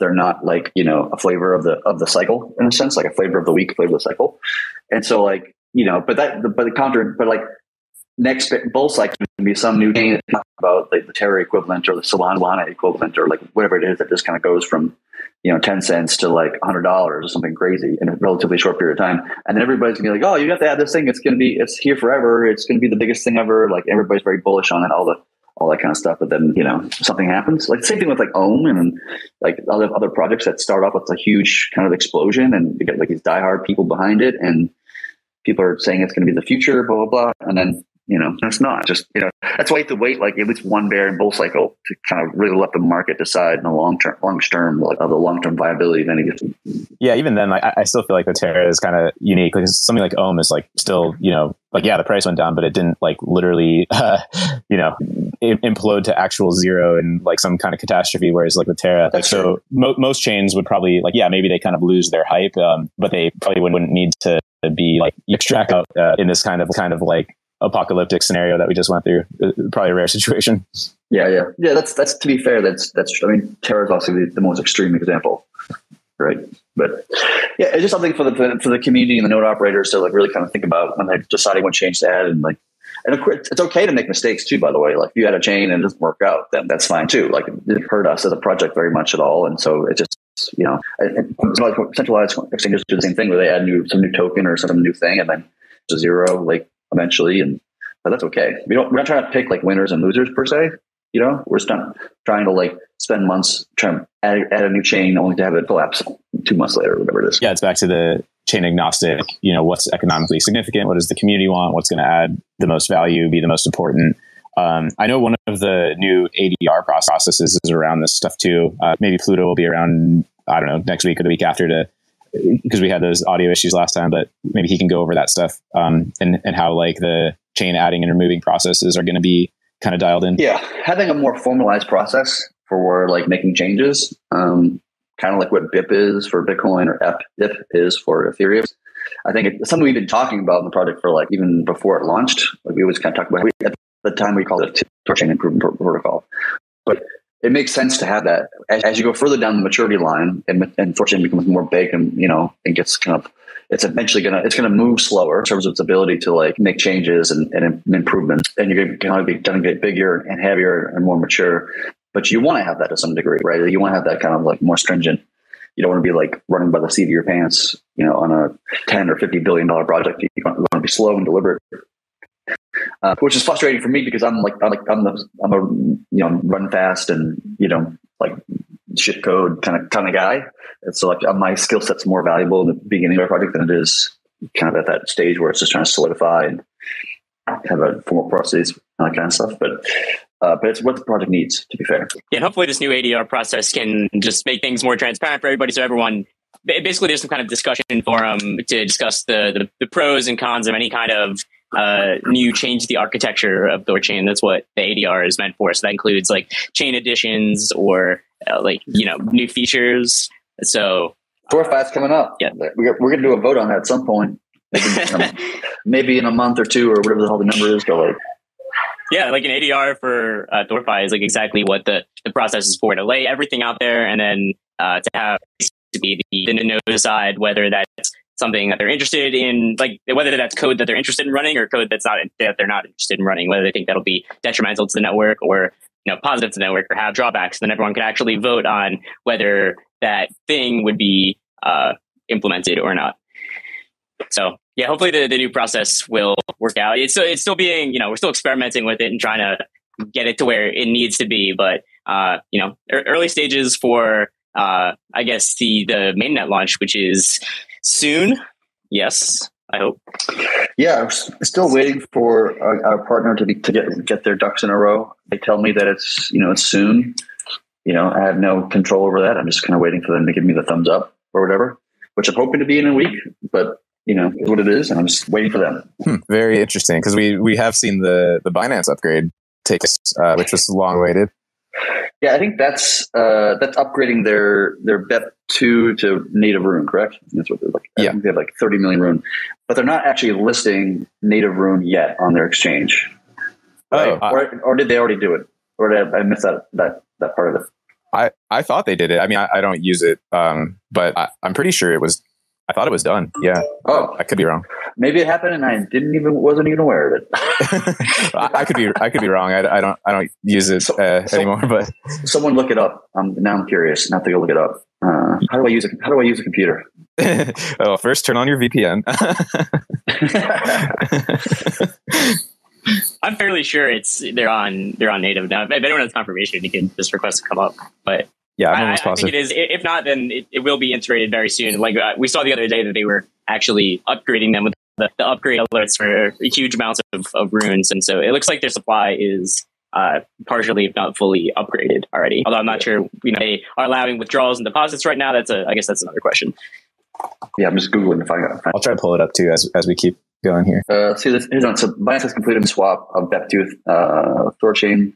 they're not like you know a flavor of the of the cycle in a sense, like a flavor of the week, flavor of the cycle. And so like you know, but that but the counter, but like next bull cycle can be some new thing about like the Terra equivalent or the Solana equivalent or like whatever it is that just kind of goes from you know, 10 cents to like $100 or something crazy in a relatively short period of time. And then everybody's gonna be like, oh, you have to add this thing. It's to be, it's here forever. It's to be the biggest thing ever. Like everybody's very bullish on it. All the all that kind of stuff. But then, you know, something happens. Like same thing with like Ohm and like other other projects that start off with a huge kind of explosion and you get like these diehard people behind it and people are saying it's going to be the future, blah, blah, blah. And then you know, that's not just, you know, that's why you have to wait like at least one bear and bull cycle to kind of really let the market decide in the long term, long term, like, of the long term viability of any given. Yeah, even then, like, I still feel like the Terra is kind of unique. Like something like Ohm is like still, you know, like, yeah, the price went down, but it didn't like literally, uh, you know, implode to actual zero and like some kind of catastrophe. Whereas like with Terra, like, so mo- most chains would probably like, yeah, maybe they kind of lose their hype, um, but they probably wouldn't need to be like extract out uh, in this kind of kind of like apocalyptic scenario that we just went through. Uh, probably a rare situation. Yeah, yeah, yeah. That's that's to be fair. That's that's. I mean, Terra is also the, most extreme example, right? But yeah, it's just something for the for the community and the node operators to like really kind of think about when they're deciding what change to add and like. And it's okay to make mistakes too. By the way, like if you had a chain and it doesn't work out, then that's fine too. Like it didn't hurt us as a project very much at all, and so it just you know, centralized exchanges do the same thing where they add new some new token or some new thing, and then zero. Like eventually, and but that's okay. We don't. We're not trying to pick like winners and losers per se. You know, we're just not trying to like spend months trying to add, add a new chain only to have it collapse two months later, whatever it is. Yeah, it's back to the chain agnostic. You know, what's economically significant? What does the community want? What's going to add the most value? Be the most important? Um, I know one of the new ADR processes is around this stuff too. Uh, maybe Pluto will be around. I don't know next week or the week after to because we had those audio issues last time, but maybe he can go over that stuff um, and and how like the chain adding and removing processes are going to be kind of dialed in. Yeah, having a more formalized process for like making changes, um, kind of like what BIP is for Bitcoin or EIP is for Ethereum. I think it's something we've been talking about in the project for like even before it launched. Like we always kind of talk about at the time we called it Thorchain Improvement Protocol, but it makes sense to have that. As, as you go further down the maturity line and, and Thorchain becomes more big and you know it gets kind of it's eventually gonna it's gonna move slower in terms of its ability to like make changes and, and improvements. And you're gonna be gonna get bigger and heavier and more mature. But you want to have that to some degree right? You want to have that kind of like more stringent. You don't want to be like running by the seat of your pants you know on a 10 or 50 billion dollar project. You want to be slow and deliberate uh, which is frustrating for me because I'm like I'm like I'm the I'm a you know run fast and you know like shit code kind of kind of guy. And so like my skill set's more valuable in the beginning of a project than it is kind of at that stage where it's just trying to solidify and have a formal process and that kind of stuff. But uh, but it's what the project needs to be fair. Yeah, hopefully this new ADR process can just make things more transparent for everybody, so everyone basically there's some kind of discussion forum to discuss the, the, the pros and cons of any kind of uh, new change the architecture of Thorchain. That's what the ADR is meant for. So that includes like chain additions or uh, like you know new features. So ThorFi's coming up. Yeah, we're, we're going to do a vote on that at some point. Maybe in, a, maybe in a month or two or whatever the hell the number is. But like, yeah, like an ADR for uh, Thorfi is like exactly what the, the process is for to lay everything out there and then uh, to have to be the, the node decide whether that's something that they're interested in, like whether that's code that they're interested in running or code that's not that they're not interested in running, whether they think that'll be detrimental to the network or you know positive to the network or have drawbacks. Then everyone can actually vote on whether that thing would be uh, implemented or not. So yeah, hopefully the, the new process will work out. It's it's still being you know we're still experimenting with it and trying to get it to where it needs to be, but uh, you know early stages for uh, I guess the the mainnet launch, which is soon. Yes, I hope. Yeah, I'm still waiting for our, our, partner to be to get get their ducks in a row. They tell me that it's you know it's soon. You know, I have no control over that. I'm just kind of waiting for them to give me the thumbs up or whatever, which I'm hoping to be in a week. But you know, is what it is, and I'm just waiting for them. Hmm, very interesting because we we have seen the the Binance upgrade take, uh, which was long awaited. Yeah, I think that's uh, that's upgrading their their BEP two to native rune, correct? That's what they're like. I yeah, they have like thirty million rune, but they're not actually listing native rune yet on their exchange. Right? Oh, or, or did they already do it? Or did I, I miss that that that part of it? I, I thought they did it. I mean, I, I don't use it, um, but I, am pretty sure it was. I thought it was done. Yeah. Oh, I could be wrong. Maybe it happened, and I didn't even wasn't even aware of it. I, I, could be I could be wrong. I, I don't I don't use it uh, so, anymore. But someone look it up. Um, now I'm curious. Now to go look it up. Uh, how do I use it? How do I use a computer? well, first turn on your VPN. I'm fairly sure it's they're on they're on native now. If anyone has confirmation, you can just request to come up. But yeah, I, I, think it is. If not, then it, it, will be integrated very soon. Like uh, we saw the other day that they were actually upgrading them with the, the upgrade alerts for huge amounts of, of runes, and so it looks like their supply is uh, partially, if not fully, upgraded already. Although I'm not sure, you know, they are allowing withdrawals and deposits right now. That's a, I guess that's another question. Yeah, I'm just googling to find out. I'll try to pull it up too as as we keep going here. Uh, see this. Here's on. So Binance has completed the swap of BEP2 uh, Thorchain.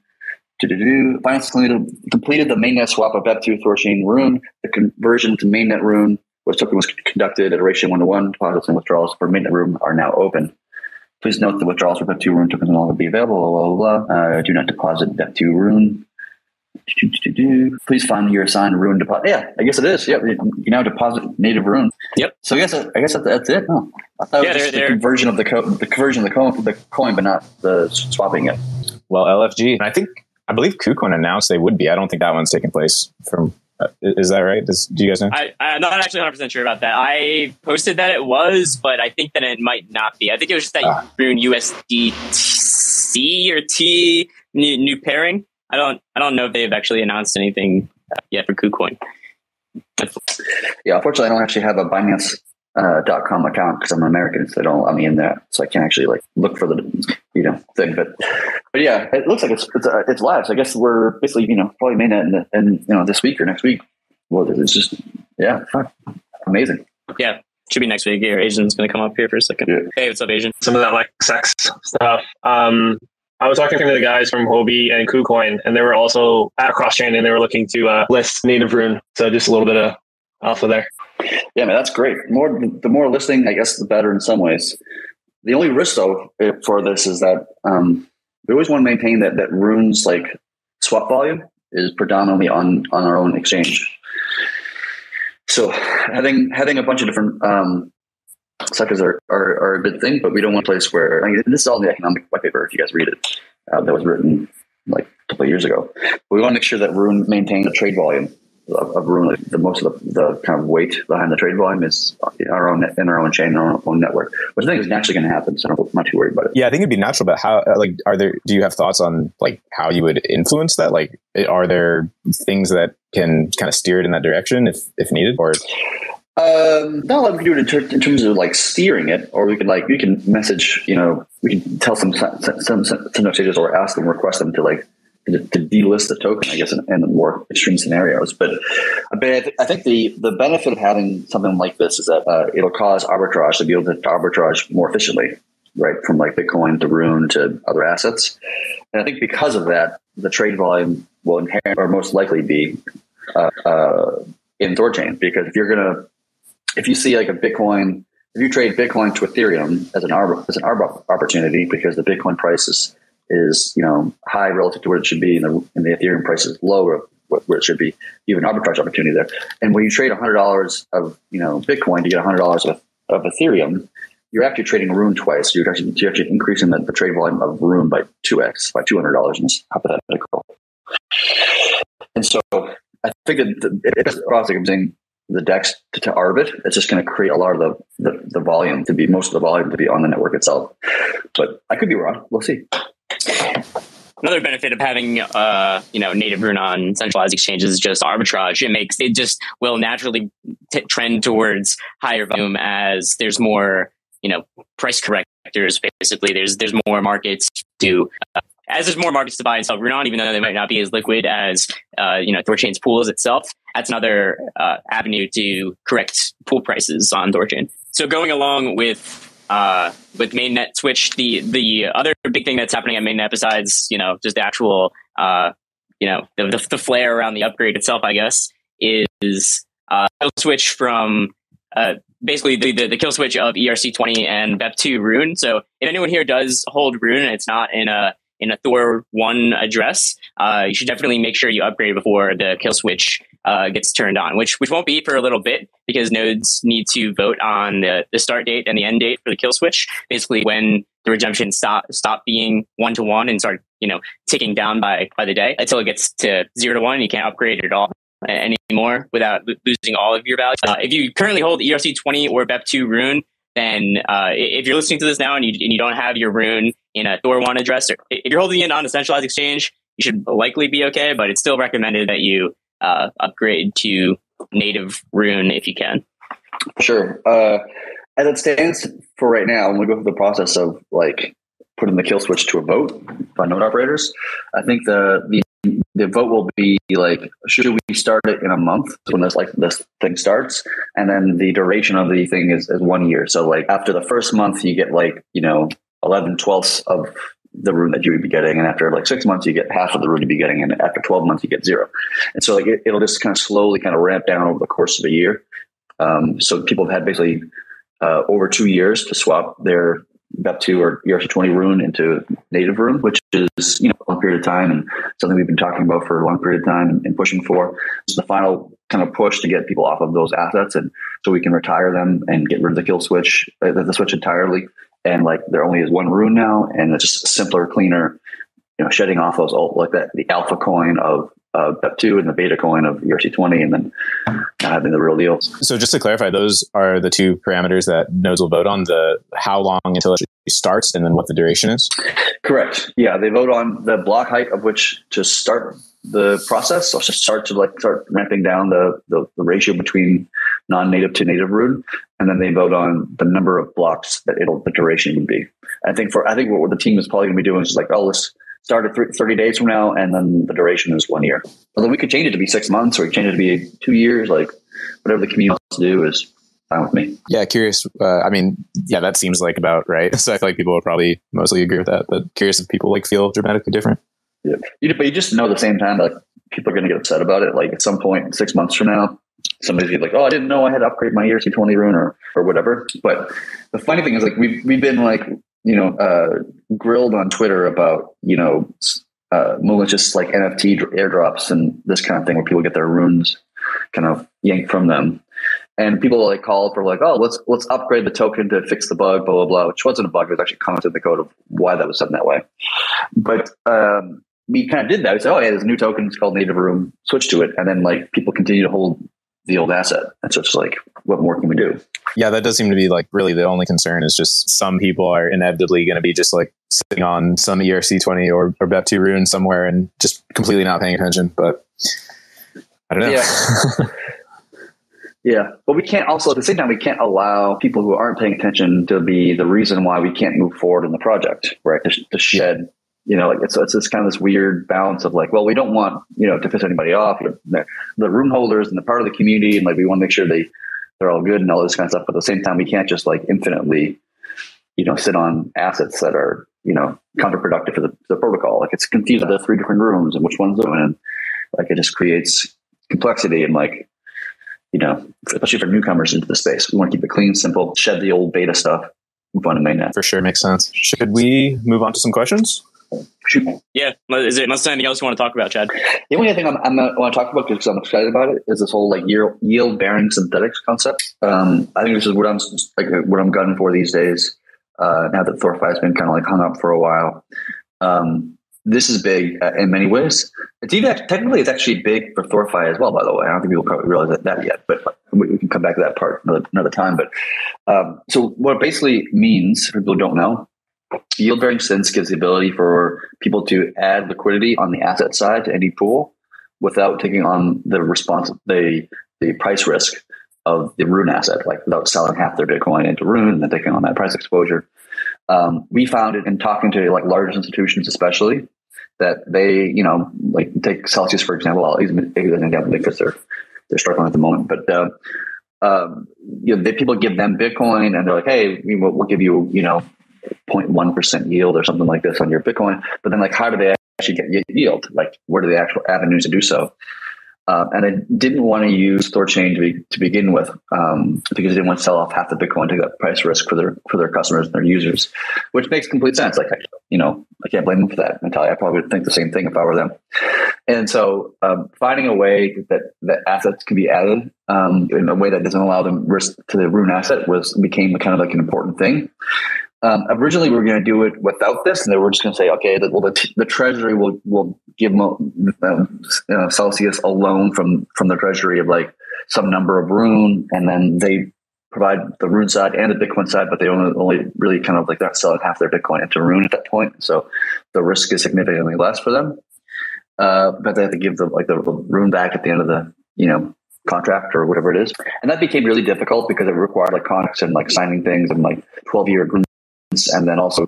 Binance completed, completed the mainnet swap of BEP2 Thorchain Rune. The conversion to mainnet Rune which token was conducted at a ratio one to one. Deposits and withdrawals for mainnet Rune are now open. Please note the withdrawals for BEP2 Rune tokens no longer be available. Blah, blah, blah. Uh, do not deposit BEP2 Rune. Please find your assigned Rune deposit. Yeah, I guess it is. Yep, you now deposit native Rune. Yep. So I guess I guess that's it. Oh, I thought yeah, it was the conversion of the co- the conversion of the coin, the coin, but not the swapping it. Well, LFG, I think I believe KuCoin announced they would be. I don't think that one's taking place from is that right? Does, do you guys know? I, am not actually 100 percent sure about that. I posted that it was, but I think that it might not be. I think it was just that ah. Rune USDC or T new, new, pairing. I don't. I don't know if they've actually announced anything yet for KuCoin. Yeah, unfortunately, I don't actually have a Binance uh, .com account because I'm an American, so they don't let me in there, so I can't actually like look for the you know thing. But but yeah, it looks like it's it's, uh, it's live. So I guess we're basically you know probably made it in, in you know this week or next week. Well, it's just yeah, amazing. Yeah, should be next week. Here, Asian's going to come up here for a second. Yeah. Hey, what's up, Asian? Some of that like CEX stuff. Um, I was talking to the guys from Huobi and KuCoin, and they were also at Crosschain, and they were looking to uh, list native rune. So just a little bit of alpha there. Yeah, man, that's great. More the more listing, I guess, the better in some ways. The only risk though for this is that um, we always want to maintain that that runes like swap volume is predominantly on on our own exchange. So having having a bunch of different um, sectors are, are, are a good thing, but we don't want a place where I mean, this is all in the economic white paper. If you guys read it, uh, that was written like a couple of years ago. But we want to make sure that Rune maintains a trade volume of, of. Like the most of the, the kind of weight behind the trade volume is in our own in our own chain, our own network, which I think is naturally going to happen. So I'm not too worried about it. Yeah, I think it'd be natural, but how? Like, are there? Do you have thoughts on like how you would influence that? Like, are there things that can kind of steer it in that direction if if needed, or Um, not like we can do it in, ter- in terms of like steering it, or we can like we can message, you know, we can tell some some some, some or ask them, request them to like to, to delist the token, I guess, in, in more extreme scenarios. But, but I, th- I think the the benefit of having something like this is that uh, it'll cause arbitrage to be able to arbitrage more efficiently, right, from like Bitcoin to Rune to other assets. And I think because of that, the trade volume will inherent or most likely be uh, uh, in Thorchain because if you're gonna if you see like a Bitcoin, if you trade Bitcoin to Ethereum as an arb as an arb opportunity because the Bitcoin price is is you know high relative to where it should be, and the, and the Ethereum price is low where it should be. You have an arbitrage opportunity there. And when you trade hundred dollars of you know Bitcoin to get hundred dollars of, of Ethereum, you're actually trading Rune twice. You're actually, you're actually increasing the, the trade volume of Rune by two x by two hundred dollars in this hypothetical. And so I think that the, it's obviously I'm saying the DEX to, to Arbit, it's just going to create a lot of the, the, the volume to be most of the volume to be on the network itself. But I could be wrong. We'll see. Another benefit of having uh, you know native rune on centralized exchanges is just arbitrage. It makes it just will naturally t- trend towards higher volume as there's more you know price correctors. Basically, there's there's more markets to uh, as there's more markets to buy and sell rune on, even though they might not be as liquid as uh, you know Thorchain's pools itself. That's another uh, avenue to correct pool prices on Thorchain. So going along with uh, with mainnet switch, the the other big thing that's happening at mainnet besides you know just the actual uh, you know the, the, the around the upgrade itself, I guess, is uh, kill switch from uh, basically the, the, the kill switch of ERC20 and BEP2 Rune. So if anyone here does hold Rune and it's not in a in a Thor one address, uh, you should definitely make sure you upgrade before the kill switch uh, gets turned on, which which won't be for a little bit because nodes need to vote on the, the start date and the end date for the kill switch. Basically, when the redemption stop stop being one to one and start you know ticking down by by the day until it gets to zero to one, you can't upgrade at all anymore without losing all of your value. Uh, if you currently hold ERC20 or BEP2 Rune, then uh, if you're listening to this now and you, and you don't have your Rune in a Thor one address, or if you're holding it on a centralized exchange, you should likely be okay. But it's still recommended that you uh, upgrade to native Rune if you can. Sure. Uh, as it stands for right now, when we go through the process of like putting the kill switch to a vote by node operators, I think the the the vote will be like should we start it in a month when this like this thing starts and then the duration of the thing is, is one year so like after the first month you get like you know 11 twelfths of the rune that you would be getting and after like six months you get half of the rune you'd be getting and after 12 months you get zero and so like it, will just kind of slowly kind of ramp down over the course of a year um, so people have had basically uh, over two years to swap their BEP2 or ERC20 rune into native rune, which is, you know, a long period of time and something we've been talking about for a long period of time and, and pushing for. It's the final kind of push to get people off of those assets and so we can retire them and get rid of the kill switch, uh, the switch entirely. And like there only is one rune now and it's just simpler, cleaner, you know, shedding off those old, like that, the alpha coin of uh, BEP2 and the beta coin of ERC20 and then having the real deal. So just to clarify, those are the two parameters that nodes will vote on, the how long until it starts and then what the duration is? Correct. Yeah, they vote on the block height of which to start the process or to start to like start ramping down the, the, the ratio between non-native to native rune. And then they vote on the number of blocks that it'll the duration would be. I think for I think what the team is probably gonna be doing is like, oh let's start at 30 days from now, and then the duration is one year. Although we could change it to be six months, or we change it to be two years. Like whatever the community wants to do is fine with me. Yeah, curious. Uh, I mean, yeah, that seems like about right. So I feel like people would probably mostly agree with that. But curious if people like feel dramatically different. Yeah, you, but you just know at the same time like people are going to get upset about it. Like at some point, six months from now, somebody's gonna be like, "Oh, I didn't know I had to upgrade my ERC20 rune or or whatever." But the funny thing is, like we've we've been like you know, uh, grilled on Twitter about, you know, uh, just like NFT airdrops and this kind of thing, where people get their runes kind of yanked from them. And people like call for like, oh, let's let's upgrade the token to fix the bug, blah blah blah, which wasn't a bug. It was actually commented in the code of why that was done that way. But um, we kind of did that. We said, oh yeah, there's a new token. It's called Native Rune. Switch to it, and then like people continue to hold the old asset. And so it's like, what more can we do? Yeah, that does seem to be like really the only concern is just some people are inevitably going to be just like sitting on some ERC20 or, or BEP2 rune somewhere and just completely not paying attention. But I don't know. Yeah. yeah. But we can't also, at the same time, we can't allow people who aren't paying attention to be the reason why we can't move forward in the project, right? To, to shed you know, like it's it's this kind of this weird balance of like, well, we don't want you know to piss anybody off. The, the Rune holders and the part of the community, and like we want to make sure they they're all good and all this kind of stuff. But at the same time, we can't just like infinitely, you know, sit on assets that are you know counterproductive for the, the protocol. Like it's confusing. Are three different Runes and which one's doing, and like it just creates complexity and like you know, especially for newcomers into the space. We want to keep it clean, simple, shed the old beta stuff, move on to mainnet. For sure, makes sense. Should we move on to some questions? Yeah. Is there, anything else you want to talk about, Chad? The only thing I'm, I'm I want to talk about because I'm excited about it is this whole like yield, yield bearing synthetics concept. Um, I think this is what I'm like what I'm gunning for these days. Uh, now that ThorFi has been kind of like hung up for a while. Um, this is big uh, in many ways. It's even technically it's actually big for ThorFi as well. By the way, I don't think people probably realize that, that yet, but we, we, can come back to that part another, another time. But um, so what it basically means, for people who don't know, yield bearing synths gives the ability for people to add liquidity on the asset side to any pool without taking on the response the the price risk of the Rune asset, like without selling half their Bitcoin into Rune and then taking on that price exposure. Um, we found it in talking to like large institutions, especially that they, you know, like take Celsius for example. I'll use an example because they're they're struggling at the moment, but. Uh, um, you know, they, people give them Bitcoin and they're like, "Hey, we'll, we'll give you, you know, 0.1% yield or something like this on your Bitcoin. But then, like, how do they actually get yield? Like, what are the actual avenues to do so? Um, and I didn't want to use Thorchain to, be, to begin with um, because I didn't want to sell off half the Bitcoin to get price risk for their for their customers and their users, which makes complete sense. Like, you know, I can't blame them for that. Natalia, I probably would think the same thing if I were them. And so, um, finding a way that that assets can be added um, in a way that doesn't allow them risk to the Rune asset was became kind of like an important thing. Um, originally, we were going to do it without this, and then we're just going to say, okay, the, well, the, t- the treasury will will give um, uh, Celsius a loan from from the treasury of like some number of Rune, and then they provide the Rune side and the Bitcoin side, but they only only really kind of like they're selling half their Bitcoin into Rune at that point, so the risk is significantly less for them. Uh, but they have to give the like the, Rune back at the end of the you know contract or whatever it is. And that became really difficult because it required like contracts and like signing things and like 12 year and then also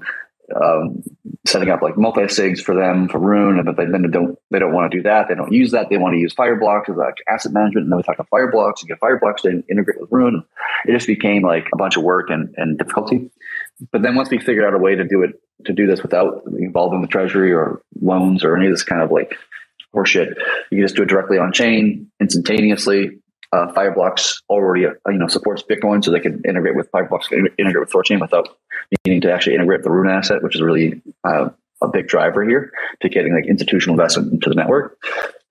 um, setting up like multi sigs for them for Rune, but they then don't they don't want to do that. They don't use that. They want to use Fireblocks as like asset management. And then we talk about Fireblocks and get Fireblocks to integrate with Rune. It just became like a bunch of work and, and difficulty. But then once we figured out a way to do it to do this without involving the treasury or loans or any of this kind of like horseshit, you can just do it directly on chain instantaneously uh, Fireblocks already uh, you know supports Bitcoin, so they can integrate with Fireblocks, integrate with Thorchain without needing to actually integrate the Rune asset, which is really uh, a big driver here to getting like institutional investment into the network.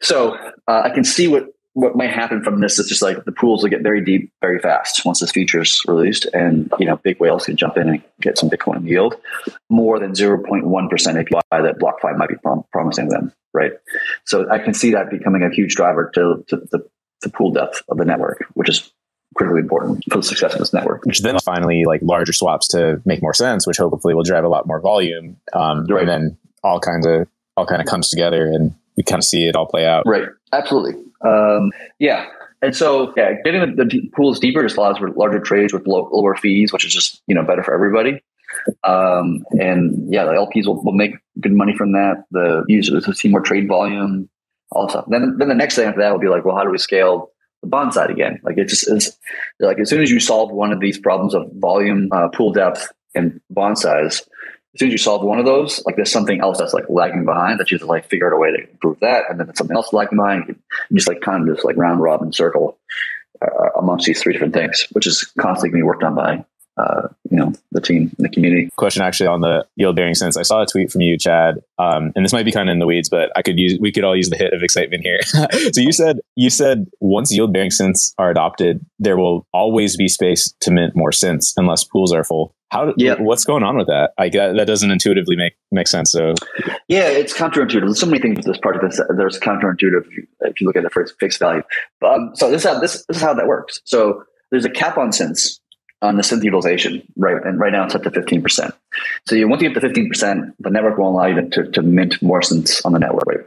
So uh, I can see what what might happen from this is just like the pools will get very deep very fast once this feature is released, and you know big whales can jump in and get some Bitcoin yield more than zero point one percent APY that BlockFi might be prom- promising them, right? So I can see that becoming a huge driver to, to the the pool depth of the network, which is critically important for the success of this network. Which then finally like larger swaps to make more sense, which hopefully will drive a lot more volume. Um, right. And then all kinds of all kind of comes together and we kind of see it all play out. Right. Absolutely. Um, yeah. And so, yeah, getting the, the, pools deeper just allows for larger trades with low, lower fees, which is just you know better for everybody. Um, and yeah, the LPs will, will make good money from that. The users will see more trade volume stuff. Then then the next thing after that will be like, well, how do we scale the bond side again? Like it just is like as soon as you solve one of these problems of volume, uh, pool depth, and bond size, as soon as you solve one of those, like there's something else that's like lagging behind that you have to like figure out a way to improve that, and then something else lagging behind. You just like kind of just like round robin circle uh, amongst these three different things, which is constantly being worked on by uh, you know the team and the community. Question actually on the yield bearing synths. I saw a tweet from you, Chad, um, and this might be kind of in the weeds, but I could use we could all use the hit of excitement here. so you said you said once yield bearing synths are adopted, there will always be space to mint more synths unless pools are full. How? Yeah. What's going on with that? I that, that doesn't intuitively make make sense. So yeah, it's counterintuitive. There's so many things with this part of this. There's counterintuitive if you look at the first fixed value. Um, so this is how this, this is how that works. So there's a cap on synths on the synth utilization, right? And right now it's up to 15%. So you, once you get to 15%, the network won't allow you to, to mint more synths on the network, right?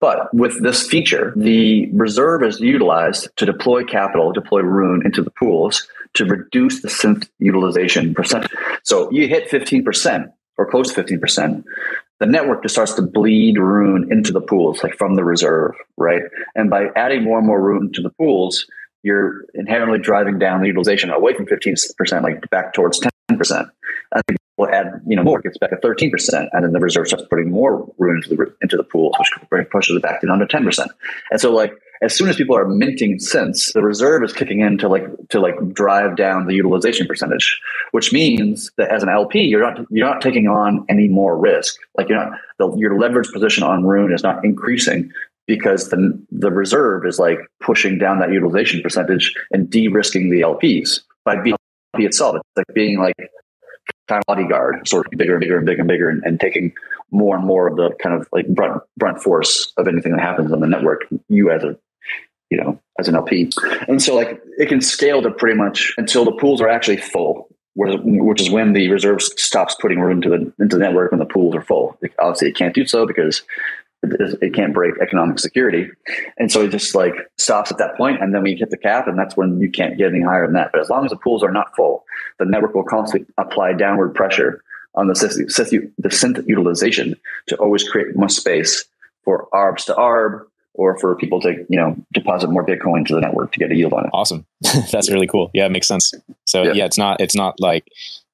But with this feature, the reserve is utilized to deploy capital, deploy Rune into the pools to reduce the synth utilization percent. So you hit 15% or close to 15%, the network just starts to bleed Rune into the pools, like from the reserve, right? And by adding more and more Rune to the pools, you're inherently driving down the utilization away from 15%, like back towards 10%. And we'll add, you know, more, gets back to 13%. And then the reserve starts putting more Rune into the, into the pool, which pushes it back down to 10%. And so like, as soon as people are minting synths, the reserve is kicking in to like to like drive down the utilization percentage, which means that as an LP, you're not you're not taking on any more risk. Like you're not the, your leverage position on Rune is not increasing because the the reserve is like pushing down that utilization percentage and de-risking the LPs by being LP itself. It's like being like kind of bodyguard, sort of bigger and bigger and bigger and bigger, and, and, taking more and more of the kind of like brunt brunt force of anything that happens on the network. You as a you know as an LP, and so like it can scale to pretty much until the pools are actually full. Which is when the reserve stops putting Rune into the into the network when the pools are full. Obviously, it can't do so because it can't break economic security. And so it just like stops at that point, and then we hit the cap, and that's when you can't get any higher than that. But as long as the pools are not full, the network will constantly apply downward pressure on the synth, the synth utilization to always create more space for ARBs to ARB or for people to you know deposit more Bitcoin to the network to get a yield on it. Awesome, that's really cool. Yeah, it makes sense. So yeah. yeah, it's not it's not like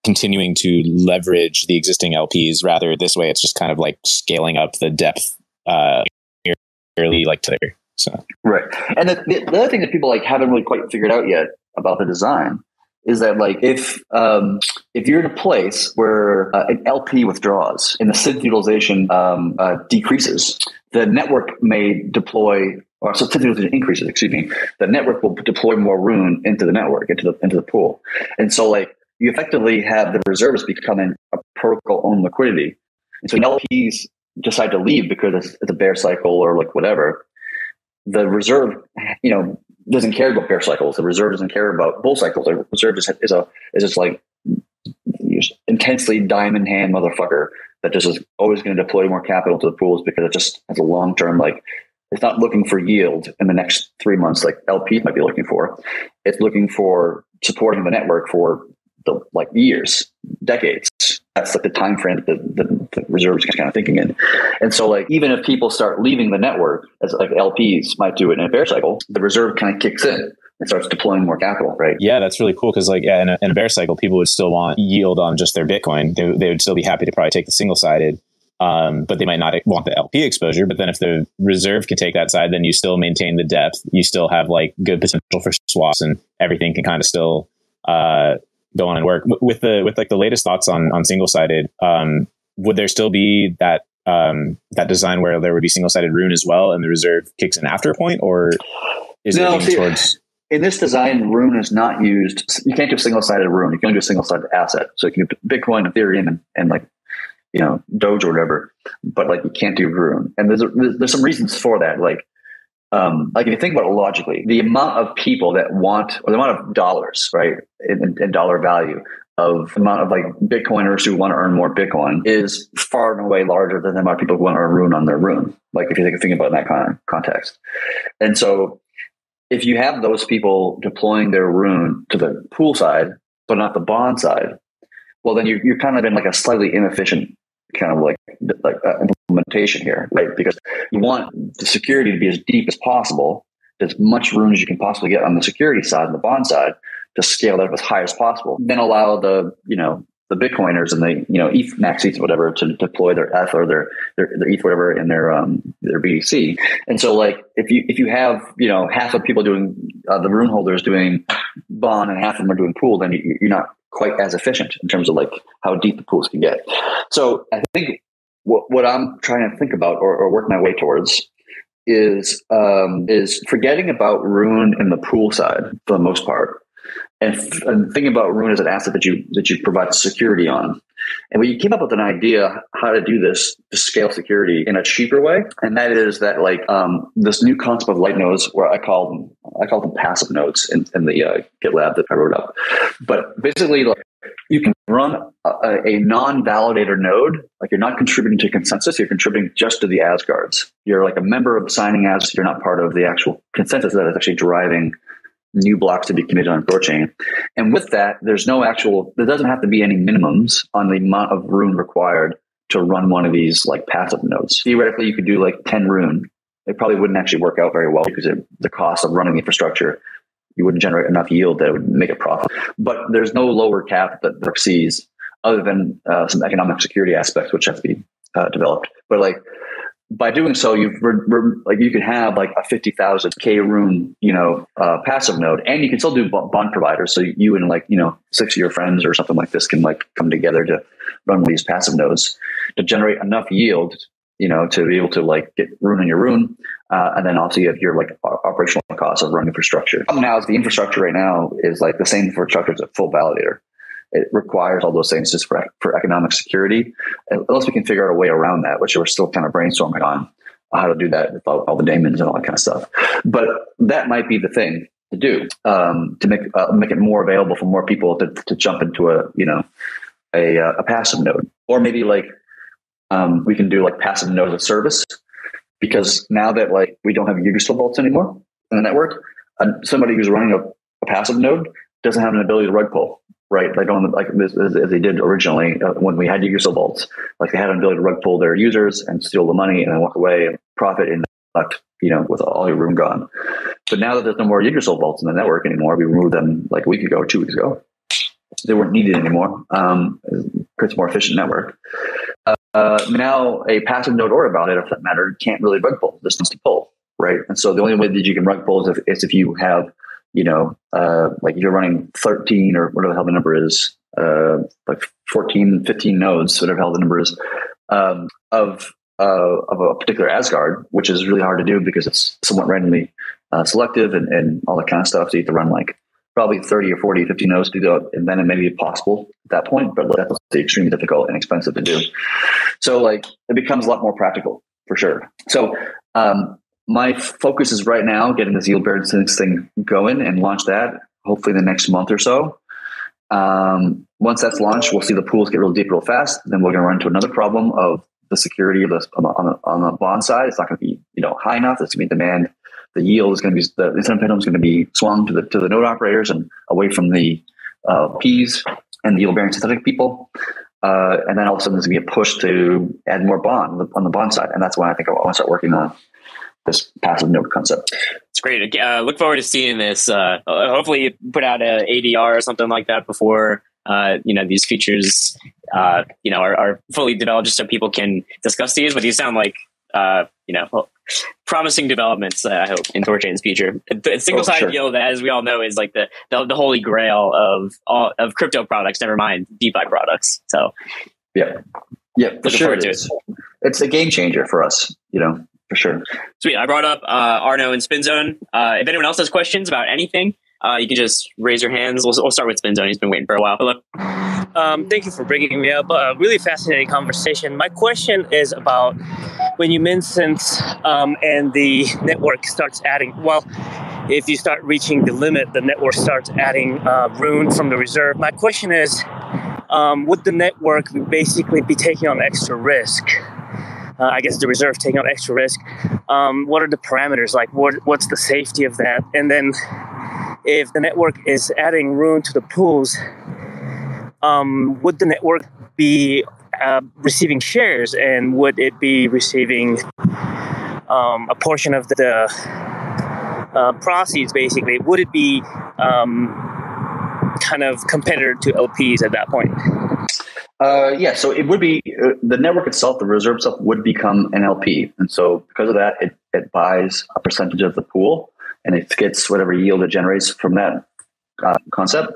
continuing to leverage the existing LPs. Rather, this way, it's just kind of like scaling up the depth uh, nearly like to there. So right, and the, the, the other thing that people like haven't really quite figured out yet about the design is that like if um, if you're in a place where uh, an LP withdraws and the synth utilization um, uh, decreases, the network may deploy or so utilization increases. Excuse me, the network will deploy more Rune into the network into the into the pool, and so like you effectively have the reserves becoming a protocol owned liquidity. And so LPs decide to leave because it's, it's a bear cycle or like whatever, the reserve, you know, doesn't care about bear cycles. The reserve doesn't care about bull cycles. The reserve is, is a is just like intensely diamond hand motherfucker that just is always going to deploy more capital to the pools because it just has a long term like it's not looking for yield in the next three months like LP might be looking for. It's looking for supporting the network for the like years, decades that's like the time frame that the, the, the reserves kind of thinking in. And so like even if people start leaving the network as like LPs might do it in a bear cycle, the reserve kind of kicks in and starts deploying more capital, right? Yeah, that's really cool because like yeah, in a, in a bear cycle, people would still want yield on just their Bitcoin. They, they would still be happy to probably take the single sided. Um, but they might not want the LP exposure. But then if the reserve can take that side, then you still maintain the depth. You still have like good potential for swaps and everything can kind of still uh, go on and work with the with like the latest thoughts on on single sided. Um, would there still be that um, that design where there would be single sided rune as well, and the reserve kicks in after a point, or is no, it see, towards? In this design, rune is not used. You can't do single sided rune. You can only do single sided asset. So you can do Bitcoin, Ethereum, and, and like you know Doge or whatever, but like you can't do rune. And there's a, there's some reasons for that. Like um, like if you think about it logically, the amount of people that want, or the amount of dollars, right, in, in dollar value of amount of like Bitcoiners who want to earn more Bitcoin is far and away larger than the amount of people who want to earn Rune on their Rune. Like if you think, think about that kind of context. And so if you have those people deploying their Rune to the pool side, but not the bond side, well, then you're, you're kind of in like a slightly inefficient kind of like like uh, implementation here, right? Because you want the security to be as deep as possible, as much Rune as you can possibly get on the security side and the bond side to scale that up as high as possible. Then allow the you know the Bitcoiners and the you know ETH max ETH whatever to deploy their ETH or their their, their ETH whatever in their um their BTC. And so like if you if you have you know half of people doing uh, the Rune holders doing bond and half of them are doing pool, then you, you're not quite as efficient in terms of like how deep the pools can get. So I think what, what I'm trying to think about or, or work my way towards is um, is forgetting about Rune in the pool side for the most part, and, and thinking about Rune as an asset that you that you provide security on. And we came up with an idea how to do this to scale security in a cheaper way, and that is that like um, this new concept of light nodes, where I call them I call them passive nodes in, in the uh, GitLab that I wrote up. But basically, like you can run a, a, non-validator node, like you're not contributing to consensus, you're contributing just to the Asgards. You're like a member of signing as you're not part of the actual consensus that is actually driving new blocks to be committed on Thorchain. And with that, there's no actual, there doesn't have to be any minimums on the amount of rune required to run one of these like passive nodes. Theoretically, you could do like 10 rune. It probably wouldn't actually work out very well because it, the cost of running the infrastructure, you wouldn't generate enough yield that would make a profit. But there's no lower cap that Brook sees other than uh, some economic security aspects, which have to be uh, developed. But like, by doing so, you've re- re- like you could have like a fifty thousand k Rune, you know, uh, passive node, and you can still do bond providers. So you and like you know six of your friends or something like this can like come together to run these passive nodes to generate enough yield, you know, to be able to like get rune in your rune, uh, and then also you have your like operational costs of running infrastructure. Now, is the infrastructure right now is like the same infrastructure as a full validator it requires all those things just for, for economic security. Unless we can figure out a way around that, which we're still kind of brainstorming on how to do that with all, all the daemons and all that kind of stuff. But that might be the thing to do um, to make uh, make it more available for more people to, to jump into a you know a, uh, a passive node, or maybe like um, we can do like passive node of service because now that like we don't have Yggdrasil vaults anymore in the network, uh, somebody who's running a, a passive node doesn't have an ability to rug pull right? Like on like as, as they did originally uh, when we had user vaults, like they had an ability to rug pull their users and steal the money and then walk away and profit and left, you know, with all your Rune gone. But now that there's no more Yggdrasil vaults in the network anymore, we removed them like a week ago two weeks ago. They weren't needed anymore. Um, creates a more efficient network. Uh, uh, now, a passive node or about it, if that matter, can't really rug pull. This needs to pull, right? And so the only way that you can rug pull is if, is if you have you know, uh, like you're running 13 or whatever the hell the number is, uh, like 14, 15 nodes, whatever the hell the number is, um, of, uh, of a particular Asgard, which is really hard to do because it's somewhat randomly uh, selective and, and all that kind of stuff. So you have to run like probably 30 or 40, 50 nodes to do that. And then it may be possible at that point, but that's extremely difficult and expensive to do. So like it becomes a lot more practical for sure. So um, my focus is right now getting this yield bearing thing going and launch that hopefully the next month or so. Um, once that's launched, we'll see the pools get real deep real fast. Then we're going to run into another problem of the security of the on the, on the, on the bond side. It's not going to be you know high enough. It's going to be demand. The yield is going to be the incentive pendulum is going to be swung to the to the node operators and away from the uh, P's and the yield bearing synthetic people. Uh, and then all of a sudden there's going to be a push to add more bond on the, on the bond side, and that's why I think I want to start working on this passive node concept. It's great. Uh, look forward to seeing this. Uh, hopefully, put out a ADR or something like that before uh, you know these features uh, you know are, are, fully developed, just so people can discuss these. But these sound like uh, you know promising developments. I hope in Thorchain's future. The single sided oh, sure. yield, as we all know, is like the, the, the holy grail of all of crypto products. Never mind DeFi products. So yeah, yeah, for sure. It is. It's a game changer for us. You know, for sure. Sweet. I brought up uh, Arno and SpinZone. Uh, if anyone else has questions about anything, uh, you can just raise your hands. We'll, we'll start with SpinZone. He's been waiting for a while. Hello. Um, thank you for bringing me up. Uh, really fascinating conversation. My question is about when you mentioned um, and the network starts adding. Well, if you start reaching the limit, the network starts adding uh, rune from the reserve. My question is, um, would the network basically be taking on extra risk? Uh, I guess the reserve taking on extra risk. Um, what are the parameters like? What, what's the safety of that? And then if the network is adding rune to the pools, um, would the network be uh, receiving shares and would it be receiving um, a portion of the uh, proceeds basically? Would it be um, kind of competitor to LPs at that point? Uh, yeah, so it would be uh, the network itself, the reserve itself would become an LP. And so because of that, it, it buys a percentage of the pool and it gets whatever yield it generates from that uh, concept.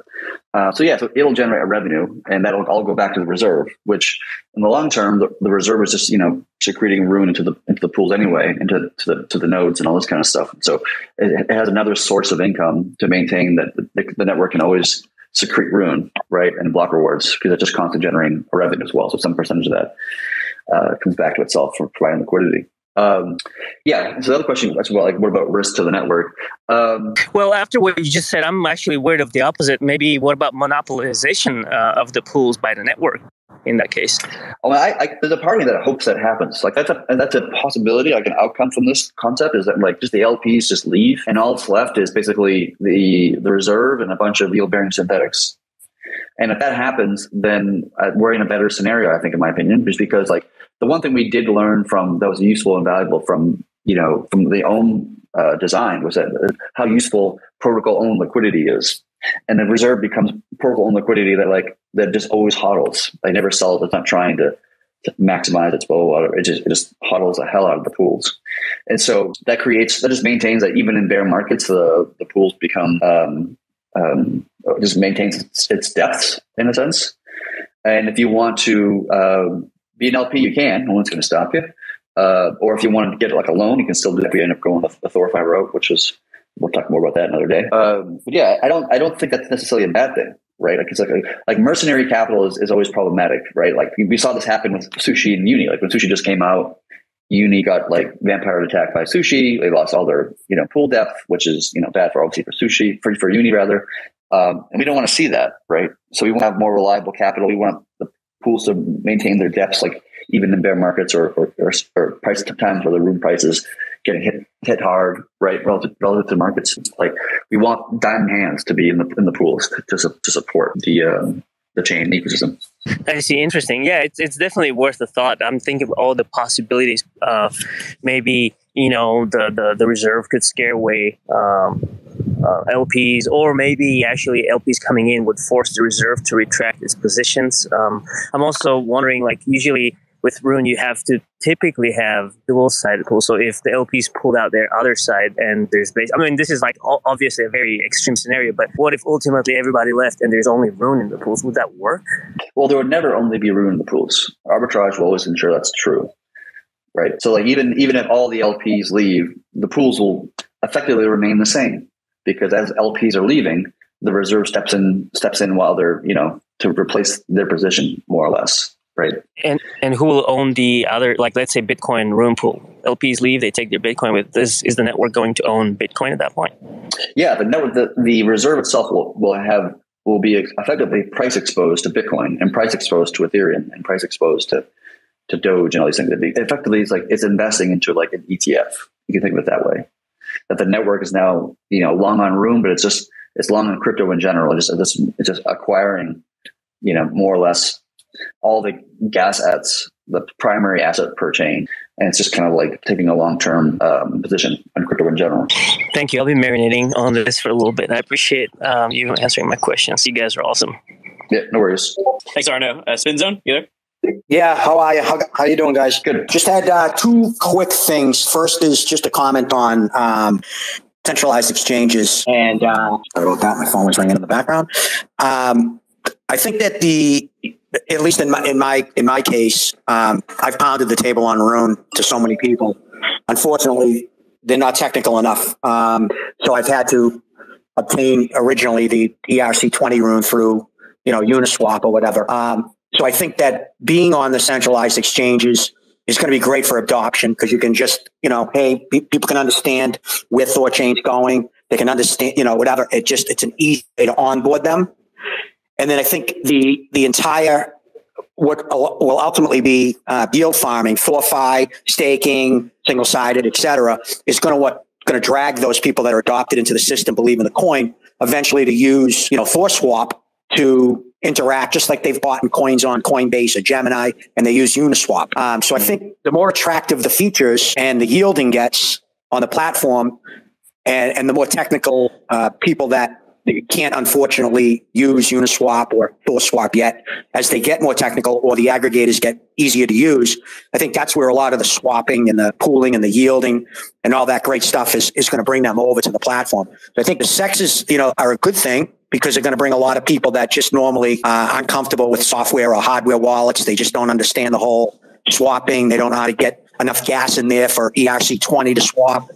Uh, so yeah, so it'll generate a revenue, and that'll all go back to the reserve. Which, in the long term, the, the reserve is just you know secreting rune into the into the pools anyway, into to the to the nodes and all this kind of stuff. So it, it has another source of income to maintain that the, the network can always secrete rune, right, and block rewards because it's just constantly generating revenue as well. So some percentage of that uh, comes back to itself for providing liquidity. Um, yeah. So the other question as well, like, what about risk to the network? Um, well, after what you just said, I'm actually worried of the opposite. Maybe what about monopolization uh, of the pools by the network? In that case, oh, I, I, there's a part of me that hopes that happens. Like that's a that's a possibility. Like an outcome from this concept is that like just the LPs just leave, and all that's left is basically the the reserve and a bunch of yield bearing synthetics. And if that happens, then uh, we're in a better scenario, I think, in my opinion, just because like the one thing we did learn from that was useful and valuable from you know from the own uh, design was that uh, how useful protocol own liquidity is. And the reserve becomes protocol own liquidity that like that just always hodls they never sell it. It's not trying to, to maximize its flow it just, it just the hell out of the pools. And so that creates that just maintains that even in bear markets the the pools become um, um, just maintains its, its depths in a sense. And if you want to um, be an LP, you can. No one's going to stop you. Uh, or if you want to get like a loan, you can still do if you end up going the, the ThorFi route, which is we'll talk more about that another day. Um, but yeah, I don't I don't think that's necessarily a bad thing, right? Like it's like like mercenary capital is, is always problematic, right? Like we saw this happen with sushi and Uni. Like when sushi just came out, Uni got like vampire attacked by sushi. They lost all their you know pool depth, which is you know bad for obviously for sushi for for Uni rather. Um, and we don't want to see that, right? So we want to have more reliable capital. We want the pools to maintain their depths, like even in bear markets or or, or, or price times where the Rune prices getting hit hit hard, right, relative relative to markets. Like we want diamond hands to be in the in the pools to to, support the um, the chain ecosystem. I see. Interesting. Yeah, it's it's definitely worth a thought. I'm thinking of all the possibilities. Uh, maybe you know the, the the reserve could scare away um, uh, LPs, or maybe actually LPs coming in would force the reserve to retract its positions. Um, I'm also wondering, like, usually with Rune, you have to typically have dual sided pool. So if the LPs pulled out their other side and there's base, I mean, this is like obviously a very extreme scenario, but what if ultimately everybody left and there's only Rune in the pools? Would that work? Well, there would never only be Rune in the pools. Arbitrage will always ensure that's true. Right. So like even even if all the LPs leave, the pools will effectively remain the same because as LPs are leaving, the reserve steps in steps in while they're you know to replace their position more or less, right? And and who will own the other? Like let's say Bitcoin Rune pool. LPs leave, they take their Bitcoin with this. Is the network going to own Bitcoin at that point? Yeah, the network, the, the reserve itself will will have will be effectively price exposed to Bitcoin and price exposed to Ethereum and price exposed to to Doge and all these things. Effectively, it's like it's investing into like an ETF. You can think of it that way that the network is now you know long on Rune, but it's just it's long on crypto in general. It's just it's, it's just acquiring you know more or less all the gas assets, the primary asset per chain. And it's just kind of like taking a long term um, position on crypto in general. Thank you. I'll be marinating on this for a little bit. I appreciate um, you answering my questions. You guys are awesome. Yeah, no worries. Thanks, Arno. Uh, Spin Zone, you there? Yeah, how are you? How, how you doing, guys? Good. Just had uh, two quick things. First is just a comment on um, centralized exchanges, and uh, sorry about that. My phone was ringing in the background. Um, I think that the, at least in my in my in my case, um, I've pounded the table on Rune to so many people. Unfortunately, they're not technical enough, um, so I've had to obtain originally the ERC twenty Rune through you know Uniswap or whatever. Um, so I think that being on the centralized exchanges is going to be great for adoption because you can just, you know, hey, people can understand where Thorchain's going. They can understand, you know, whatever. It just, it's an easy way to onboard them. And then I think the, the entire, what will ultimately be uh, yield farming, Thorfi, staking, single sided, et cetera, is going to what, going to drag those people that are adopted into the system, believe in the coin, eventually to use, you know, Swap to interact just like they've bought in coins on Coinbase or Gemini and they use Uniswap. Um, so I think the more attractive the features and the yielding gets on the platform and, and the more technical uh, people that can't unfortunately use Uniswap or Swap yet, as they get more technical or the aggregators get easier to use, I think that's where a lot of the swapping and the pooling and the yielding and all that great stuff is, is going to bring them over to the platform. So I think the CEXes, you know, are a good thing because they're going to bring a lot of people that just normally uh, aren't comfortable with software or hardware wallets. They just don't understand the whole swapping. They don't know how to get enough gas in there for ERC20 to swap.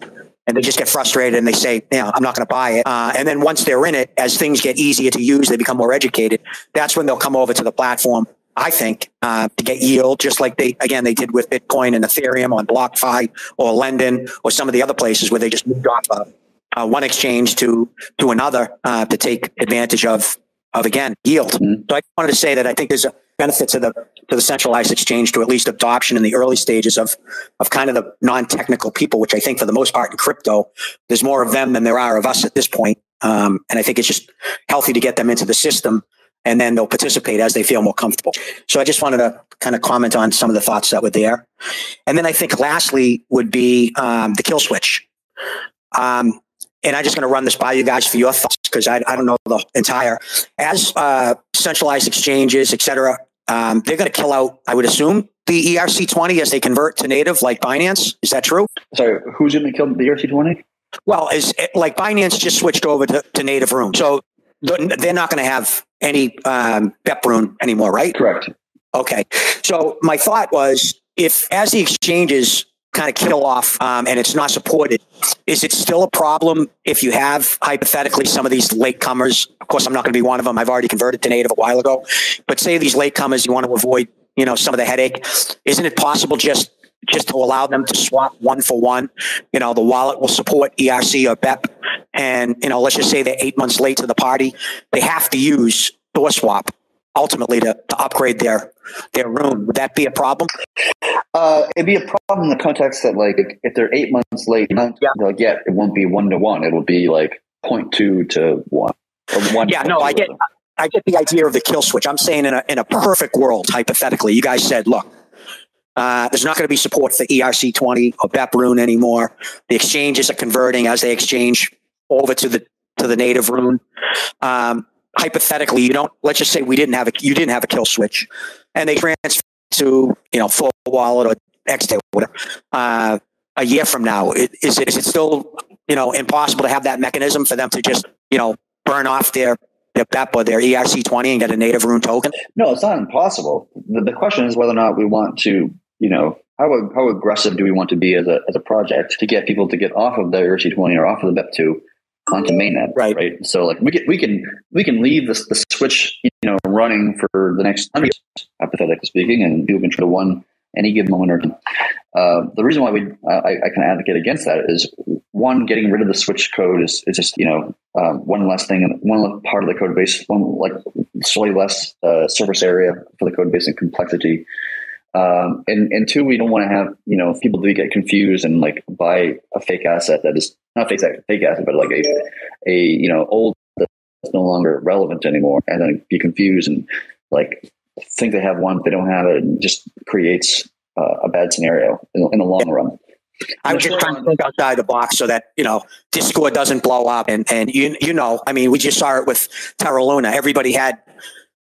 And they just get frustrated and they say, "Yeah, I'm not going to buy it." Uh, and then once they're in it, as things get easier to use, they become more educated. That's when they'll come over to the platform I think, uh, to get yield, just like they, again, they did with Bitcoin and Ethereum on BlockFi or Lending or some of the other places where they just moved off of uh, one exchange to, to another uh, to take advantage of, of again, yield. Mm-hmm. So I wanted to say that I think there's a benefit to the, to the centralized exchange to at least adoption in the early stages of, of kind of the non-technical people, which I think for the most part in crypto, there's more of them than there are of us at this point. Um, and I think it's just healthy to get them into the system and then they'll participate as they feel more comfortable. So I just wanted to kind of comment on some of the thoughts that were there. And then I think lastly would be um, the kill switch. Um, and I'm just going to run this by you guys for your thoughts because I, I, don't know the entire as uh, centralized exchanges, et cetera. Um, they're going to kill out, I would assume, the ERC20 as they convert to native, like Binance. Is that true? So, who's going to kill the ERC20? Well, is like Binance just switched over to, to native Rune, so they're not going to have any um, BEP-RUNE anymore, right? Correct. Okay. So my thought was if as the exchanges kind of kill off um, and it's not supported, is it still a problem if you have hypothetically some of these latecomers? Of course, I'm not going to be one of them. I've already converted to native a while ago. But say these latecomers, you want to avoid, you know, some of the headache. Isn't it possible just just to allow them to swap one for one. You know, the wallet will support ERC or BEP. And, you know, let's just say they're eight months late to the party. They have to use ThorSwap ultimately to, to upgrade their their Rune. Would that be a problem? Uh, it'd be a problem in the context that like if they're eight months late, yeah. like yeah, it won't be one to one. It'll be like 0.2 to one. One yeah, no, I get I get the idea of the kill switch. I'm saying in a in a perfect world, hypothetically, you guys said, look, uh, there's not going to be support for ERC20 or BEP-RUNE anymore. The exchanges are converting as they exchange over to the to the native rune. Um, hypothetically, you don't. Let's just say we didn't have a you didn't have a kill switch, and they transfer to you know full wallet or XT whatever. Uh, a year from now, is it is it still you know impossible to have that mechanism for them to just you know burn off their their BEP or their ERC20 and get a native rune token? No, it's not impossible. The, the question is whether or not we want to you know, how, how aggressive do we want to be as a, as a project to get people to get off of the ERC20 or off of the BEP2 onto mainnet, right? Right. So like we can we can we can leave this the switch you know running for the next hundred years, hypothetically speaking, and people can try to one any given moment or. Uh, the reason why we uh, I, I can advocate against that is one getting rid of the switch code is, is just you know um, one less thing and one part of the code base one like slightly less uh, surface area for the code base and complexity um, and and two, we don't want to have you know people do get confused and like buy a fake asset that is not fake fake asset, but like a a you know old that's no longer relevant anymore, and then be confused and like think they have one, but they don't have it, and just creates uh, a bad scenario in, in the long run. I'm just trying to think outside the box so that you know Discord doesn't blow up, and and you you know, I mean, we just saw it with Terra Luna. Everybody had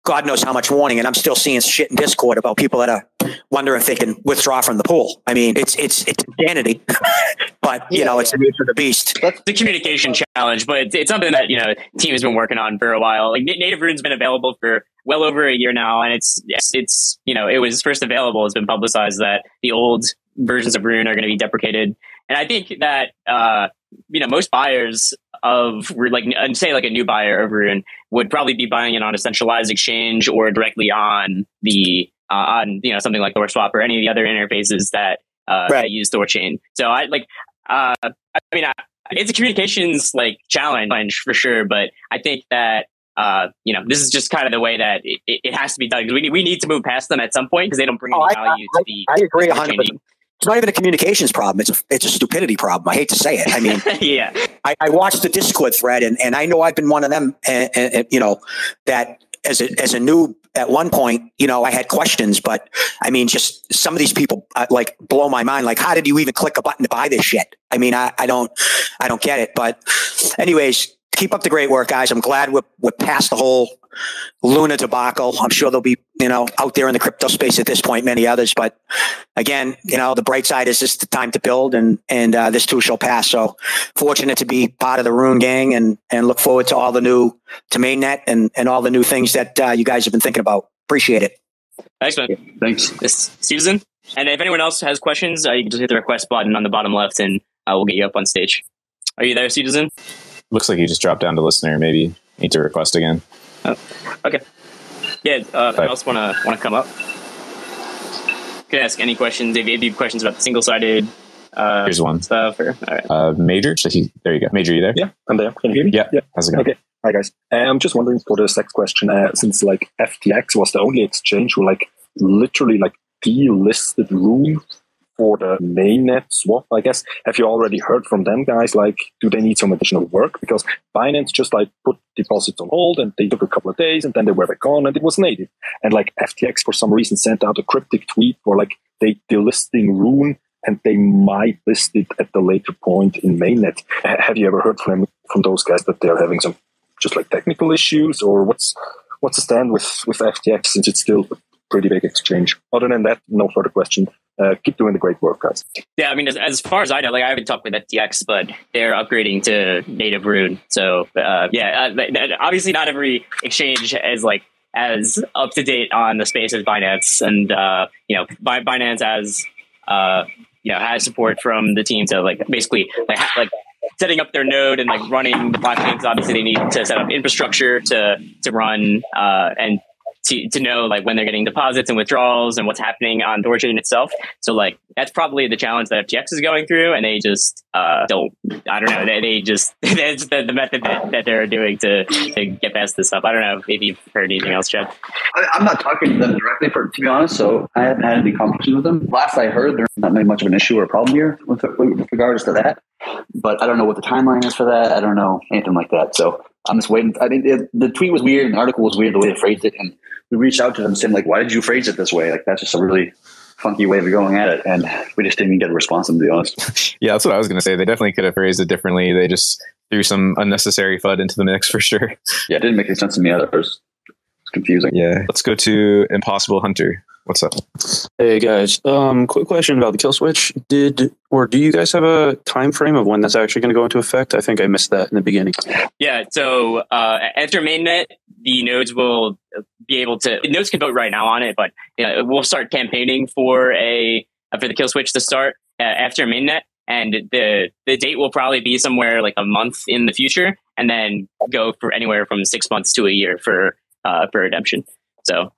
God knows how much warning, and I'm still seeing shit in Discord about people that are wonder if they can withdraw from the pool. I mean, it's it's it's insanity, but you yeah, know, it's the nature of the beast. That's the communication challenge, but it's, it's, something that you know team has been working on for a while. Like Native Rune's been available for well over a year now, and it's it's you know it was first available. It's been publicized that the old versions of Rune are going to be deprecated, and I think that uh, you know most buyers of like and say like a new buyer of Rune would probably be buying it on a centralized exchange or directly on the uh, on you know something like ThorSwap or any of the other interfaces that uh, right. that use Thorchain. So I like uh, I mean I, it's a communications like challenge for sure, but I think that uh, you know, this is just kind of the way that it, it has to be done because we need, we need to move past them at some point because they don't bring oh, any value I, to the. I agree 100 it's not even a communications problem. It's a, it's a stupidity problem. I hate to say it. I mean, yeah, I, I, watched the Discord thread and, and I know I've been one of them, and, and, you know, that as a, as a noob at one point, you know, I had questions, but I mean, just some of these people uh, like blow my mind. Like, how did you even click a button to buy this shit? I mean, I, I don't, I don't get it. But anyways, keep up the great work, guys. I'm glad we're, we're past the whole Luna debacle. I'm sure there'll be, you know, out there in the crypto space at this point, many others. But again, you know, the bright side is just the time to build and, and uh, this too shall pass. So fortunate to be part of the Rune gang and, and look forward to all the new, to mainnet and, and all the new things that uh, you guys have been thinking about. Appreciate it. Thanks, man. Thanks. This Susan. And if anyone else has questions, uh, you can just hit the request button on the bottom left and uh, we'll get you up on stage. Are you there, Susan? Looks like you just dropped down to listener. Maybe need to request again. Oh, okay. Yeah. Uh, anyone else want to want to come up? Could ask any questions. If you have questions about the single sided uh, Here's one. stuff, or all right. Uh, Major. So he, there you go. Major, you there? Yeah, I'm there. Can you hear me? Yeah. Yeah. How's it going? Okay. Hi guys. Uh, I'm just wondering for the next question, uh, since like FTX was the only exchange who like literally like delisted Rune for the mainnet swap, I guess. Have you already heard from them guys? Like, do they need some additional work? Because Binance just like put deposits on hold and they took a couple of days and then they were back on and it was native. And like FTX for some reason sent out a cryptic tweet for like they delisting Rune and they might list it at the later point in mainnet. Have you ever heard from from those guys that they're having some just like technical issues or what's what's the stand with with FTX since it's still a pretty big exchange? Other than that, no further question. Uh, keep doing the great work, guys. Yeah, I mean, as, as far as I know, like I haven't talked with FTX, but they're upgrading to native Rune. So uh, yeah, uh, obviously not every exchange is like as up to date on the space as Binance, and uh, you know, Binance has uh, you know has support from the team to like basically like like setting up their node and like running the blockchains. Obviously, they need to set up infrastructure to to run uh, and to, to know like when they're getting deposits and withdrawals and what's happening on Thorchain itself. So like that's probably the challenge that FTX is going through, and they just uh, don't. I don't know. They, they just that's the, the method that, that they're doing to to get past this stuff. I don't know if you've heard anything else, Jeff. I, I'm not talking to them directly, for to be honest. So I haven't had any conversations with them. Last I heard, there's not very much of an issue or a problem here with, with regards to that. But I don't know what the timeline is for that. I don't know anything like that. So I'm just waiting. I mean, the tweet was weird, and the article was weird the way they phrased it, and we reached out to them saying like, "Why did you phrase it this way?" Like that's just a really funky way of going at it, and we just didn't even get a response. To be honest, Yeah, that's what I was going to say. They definitely could have phrased it differently. They just threw some unnecessary FUD into the mix for sure. yeah, it didn't make any sense to me either. It was, it was confusing. Yeah. Let's go to Impossible Hunter. What's up? Hey guys, um, quick question about the kill switch. Did or do you guys have a time frame of when that's actually going to go into effect? I think I missed that in the beginning. Yeah. So uh, after mainnet, the nodes will be able to nodes can vote right now on it, but you know, we'll start campaigning for a for the kill switch to start uh, after mainnet, and the the date will probably be somewhere like a month in the future, and then go for anywhere from six months to a year for uh, for redemption. So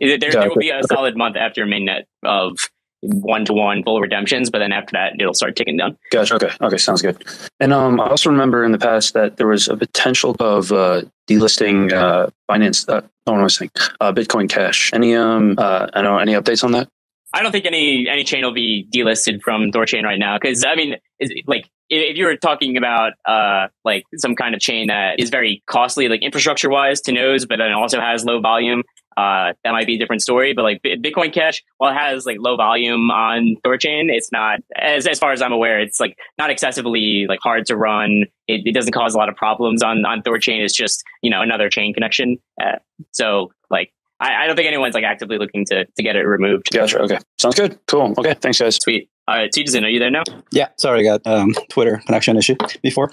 there, there will be a solid month after mainnet of one to one full redemptions, but then after that, it'll start ticking down. Gotcha. Okay. Okay. Sounds good. And um, I also remember in the past that there was a potential of uh, delisting uh, Binance. Uh, what am I saying? Uh, Bitcoin Cash. Any um, uh, I don't know any updates on that? I don't think any any chain will be delisted from Thorchain right now because I mean, is, like if you were talking about uh like some kind of chain that is very costly, like infrastructure wise to nodes, but then also has low volume, uh, that might be a different story. But like Bitcoin Cash, while it has like low volume on Thorchain, it's not as as far as I'm aware, it's like not excessively like hard to run. It, it doesn't cause a lot of problems on on Thorchain. It's just you know another chain connection. Uh, so like I, I don't think anyone's like actively looking to to get it removed. Gotcha. Okay. Sounds good. Cool. Okay. Thanks, guys. Sweet. All right, Citizen, are you there now? Yeah, sorry, I got um, Twitter connection issue before.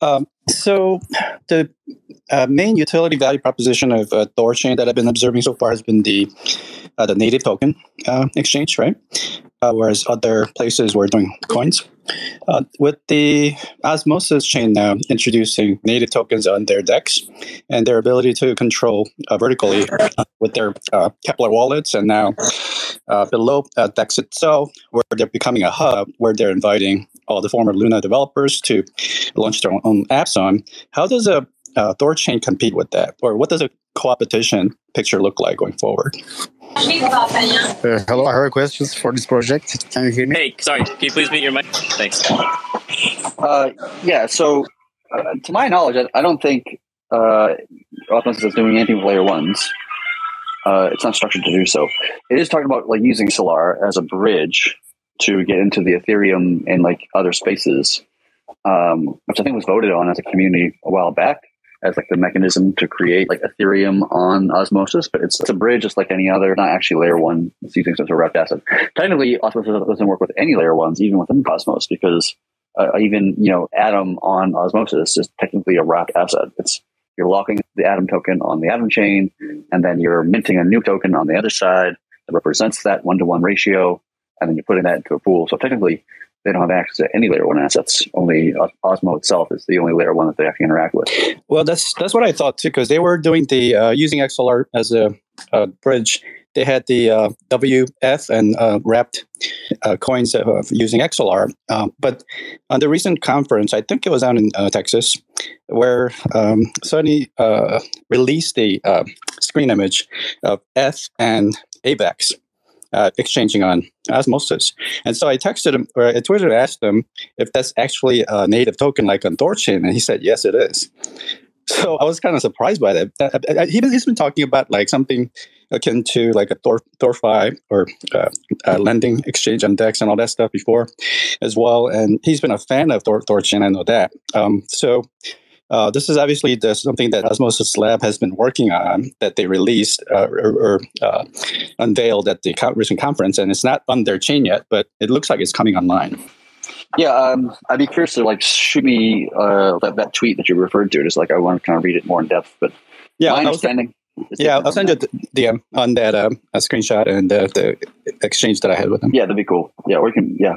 Um, so the uh, main utility value proposition of uh, Thorchain that I've been observing so far has been the uh, the native token uh, exchange, right? Uh, whereas other places were doing coins. Uh, with the Osmosis chain now introducing native tokens on their DEX and their ability to control uh, vertically uh, with their uh, Keplr wallets, and now uh, below uh, Dex itself, where they're becoming a hub where they're inviting all the former Luna developers to launch their own apps on. How does a uh, Thorchain compete with that, or what does a co-opetition picture look like going forward? Uh, hello, I have questions for this project. Can you hear me? Hey, sorry, can you please mute your mic? Thanks. Uh, yeah, so uh, to my knowledge, I, I don't think uh, Osmosis is doing anything with layer ones. Uh, it's not structured to do so. It is talking about like using Axelar as a bridge to get into the Ethereum and like other spaces. um, which I think was voted on as a community a while back as like the mechanism to create like Ethereum on Osmosis, but it's, it's a bridge just like any other, not actually layer one. It's using some sort of wrapped asset. Technically, Osmosis doesn't work with any layer ones, even within Cosmos, because uh, even you know Atom on Osmosis is technically a wrapped asset. It's you're locking the Atom token on the Atom chain, and then you're minting a new token on the other side that represents that one to one ratio, and then you're putting that into a pool. So technically, they don't have access to any layer one assets. Only Osmo itself is the only layer one that they have to interact with. Well, that's that's what I thought too, because they were doing the uh, using Axelar as a, a, bridge. They had the uh, WF and uh, wrapped uh, coins using Axelar. Um, but on the recent conference, I think it was out in uh, Texas, where um, Sunny uh, released the screen image of ETH and AVAX uh, exchanging on Osmosis. And so I texted him, or I tweeted asked him if that's actually a native token like on Thorchain, and he said, yes, it is. So I was kind of surprised by that. Uh, uh, he, has been talking about like something akin to like a ThorFi or uh, lending exchange on DEX and all that stuff before as well. And he's been a fan of Thorchain, I know that. Um, so uh, this is obviously the, something that Osmosis Lab has been working on that they released uh, or, uh, unveiled at the recent conference, and it's not on their chain yet, but it looks like it's coming online. Yeah, um, I'd be curious to like shoot me uh, that, that tweet that you referred to. Just like I want to kind of read it more in depth, but yeah, my understanding. Yeah, I'll send you the DM on that um, a screenshot and the exchange that I had with them. Yeah, that'd be cool. Yeah, we can. Yeah,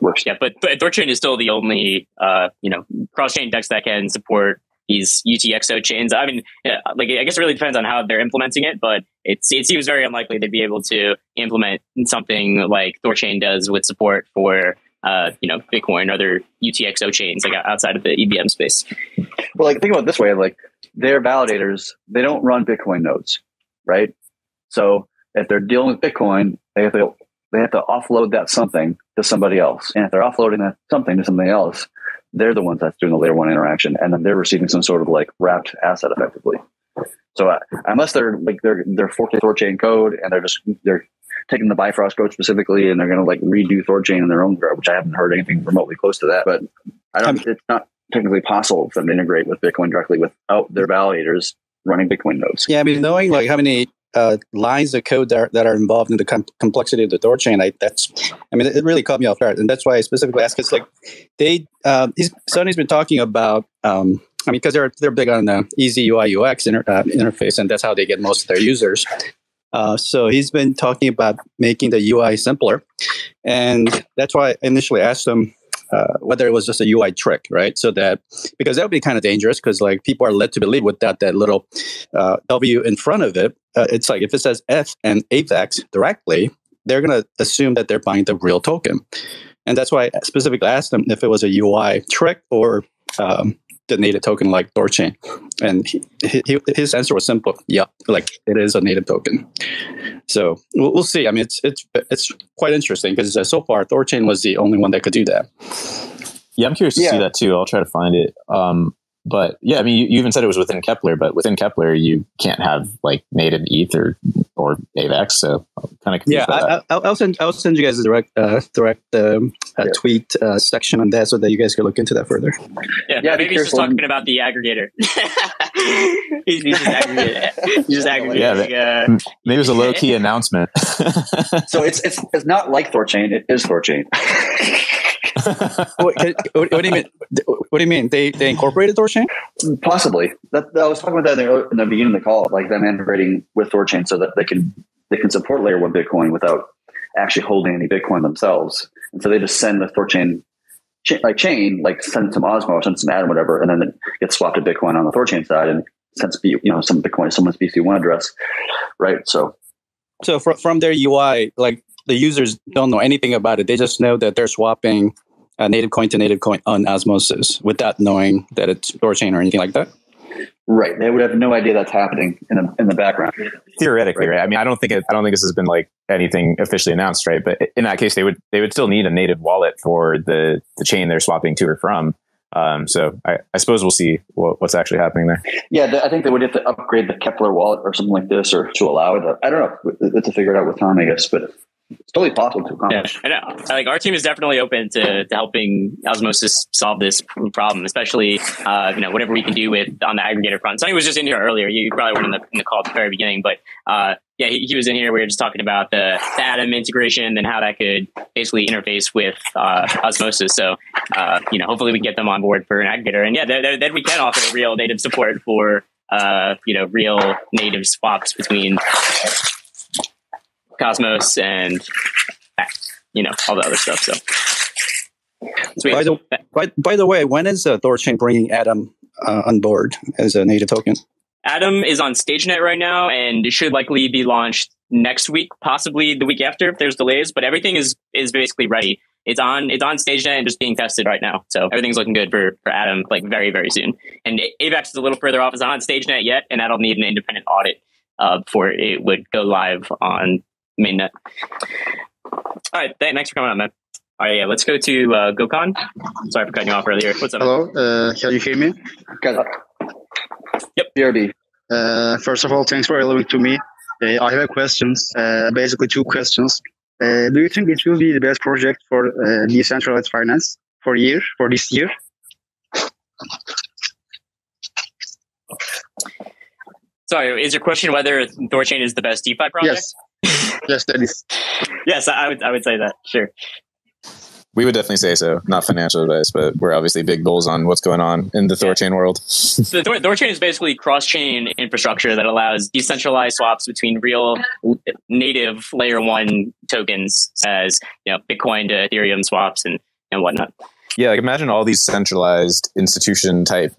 works. Yeah, but but Thorchain is still the only uh, you know cross chain DEX that can support these UTXO chains. I mean, like I guess it really depends on how they're implementing it, but it's it seems very unlikely they'd be able to implement something like Thorchain does with support for uh, you know Bitcoin or other UTXO chains like outside of the EVM space. Well, like think about it this way: like their validators, they don't run Bitcoin nodes, right? So if they're dealing with Bitcoin, they have to they have to offload that something to somebody else. And if they're offloading that something to something else, they're the ones that's doing the layer one interaction, and then they're receiving some sort of like wrapped asset effectively. So uh, unless they're like they're they're forking Thorchain code and they're just they're taking the Bifrost code specifically and they're going to like redo Thorchain in their own code, which I haven't heard anything remotely close to that. But I don't. It's not technically possible for them to integrate with Bitcoin directly without their validators running Bitcoin nodes. Yeah, I mean, knowing like how many uh, lines of code that are, that are involved in the com- complexity of the Thorchain, I, that's, I mean, it really caught me off guard, and that's why I specifically asked. It's like they, uh, Sunny's been talking about, um, I mean, because they're they're big on the easy UI UX inter- uh, interface, and that's how they get most of their users. Uh, so he's been talking about making the UI simpler, and that's why I initially asked him uh, whether it was just a UI trick, right? So that because that would be kind of dangerous because like people are led to believe without that little uh, W in front of it, uh, it's like if it says ETH and AVAX directly, they're to assume that they're buying the real token, and that's why I specifically asked them if it was a UI trick or um, the native token like Thorchain, and he, he, his answer was simple: yeah, like it is a native token. So we'll, we'll see. I mean, it's it's it's quite interesting because so far Thorchain was the only one that could do that. Yeah, I'm curious to yeah. see that too. I'll try to find it. Um, but yeah, I mean, you, you, even said it was within Keplr but within Keplr you can't have like native ETH or, or AVAX. So I'm kind of yeah. I, will send I'll send you guys a direct uh, direct um, uh, yeah. tweet uh, section on that so that you guys can look into that further. Yeah, yeah maybe he's just talking about the aggregator. he's, he's, just aggregating. He's just aggregating. Yeah, that, uh, maybe it was a low key announcement. so it's it's it's not like Thorchain. It is Thorchain what, what, do you mean? What do you mean? They they incorporated Thorchain? Possibly. That, I was talking about that in the beginning of the call, like them integrating with Thorchain so that they can they can support layer one Bitcoin without actually holding any Bitcoin themselves. And so they just send the Thorchain like chain, like send some Osmo, or send some Atom, whatever, and then it gets swapped to Bitcoin on the Thorchain side and sends you know some Bitcoin, to someone's BC one address, right? So, so from from their UI, like the users don't know anything about it. They just know that they're swapping a native coin to native coin on Osmosis without knowing that it's Thorchain or anything like that. Right. They would have no idea that's happening in the in the background. Theoretically, right? I mean, I don't think it, I don't think this has been like anything officially announced, right? But in that case, they would they would still need a native wallet for the the chain they're swapping to or from. Um, so I, I, suppose we'll see what, what's actually happening there. Yeah, I think they would have to upgrade the Keplr wallet or something like this, or to allow it. I don't know. It's to figure it out with time, I guess. But it's totally possible to accomplish. Yeah, and, uh, like our team is definitely open to, to helping Osmosis solve this problem, especially uh, you know whatever we can do with on the aggregator front. Sunny was just in here earlier. You probably weren't in the, in the call at the very beginning, but uh, yeah, he, he, was in here. We were just talking about the, the Atom integration and how that could basically interface with uh, Osmosis. So uh, you know, hopefully we get them on board for an aggregator, and yeah, then we can offer real native support for uh, you know real native swaps between Cosmos and you know all the other stuff. So. By the, by, by the way, when is uh, Thorchain bringing Atom uh, on board as a native token? Atom is on StageNet right now, and it should likely be launched next week, possibly the week after if there's delays. But everything is is basically ready. It's on it's on StageNet and just being tested right now. So everything's looking good for for Atom like very very soon. And Avax is a little further off. It's not on StageNet yet, and that'll need an independent audit uh, before it would go live on mainnet. All right, thanks for coming on, man. All right, yeah, let's go to uh, Gokhan. Sorry for cutting you off earlier. What's up? Hello, uh, can you hear me? Got Yep. BRB. Uh, first of all, thanks for allowing to me. Uh, I have questions, uh, basically two questions. Uh, do you think it will be the best project for uh, decentralized finance for year for this year? Sorry, is your question whether Thorchain is the best DeFi project? Yes yes, that is. Yes, I would. I would say that. Sure. We would definitely say so. Not financial advice, but we're obviously big bulls on what's going on in the Thorchain world. the Thor- Thorchain is basically cross-chain infrastructure that allows decentralized swaps between real native layer one tokens, as you know, Bitcoin to Ethereum swaps and and whatnot. Yeah, like imagine all these centralized institution type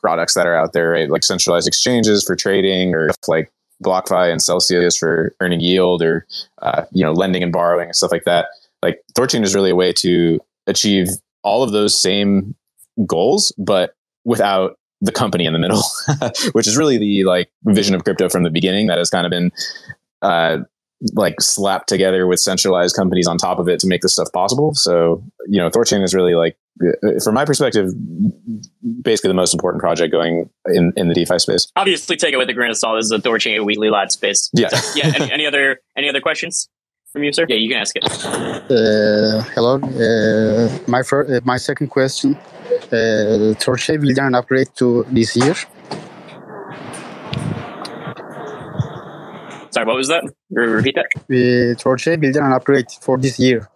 products that are out there, right? Like centralized exchanges for trading, or like BlockFi and Celsius for earning yield or uh, you know lending and borrowing and stuff like that. Like Thorchain is really a way to achieve all of those same goals, but without the company in the middle, which is really the like vision of crypto from the beginning. That has kind of been uh, like slapped together with centralized companies on top of it to make this stuff possible. So, you know, Thorchain is really like, uh, from my perspective, basically the most important project going in, in the DeFi space. Obviously, take it with a grain of salt. This is a Thorchain weekly lad space. Yeah. So, yeah. Any, any, other any other questions from you, sir? Yeah, you can ask it. Uh, hello. Uh, my first, uh, my second question. Uh, Thorchain will there an upgrade to this year? Sorry, what was that? Repeat that. Uh, Thorchain will there an upgrade for this year?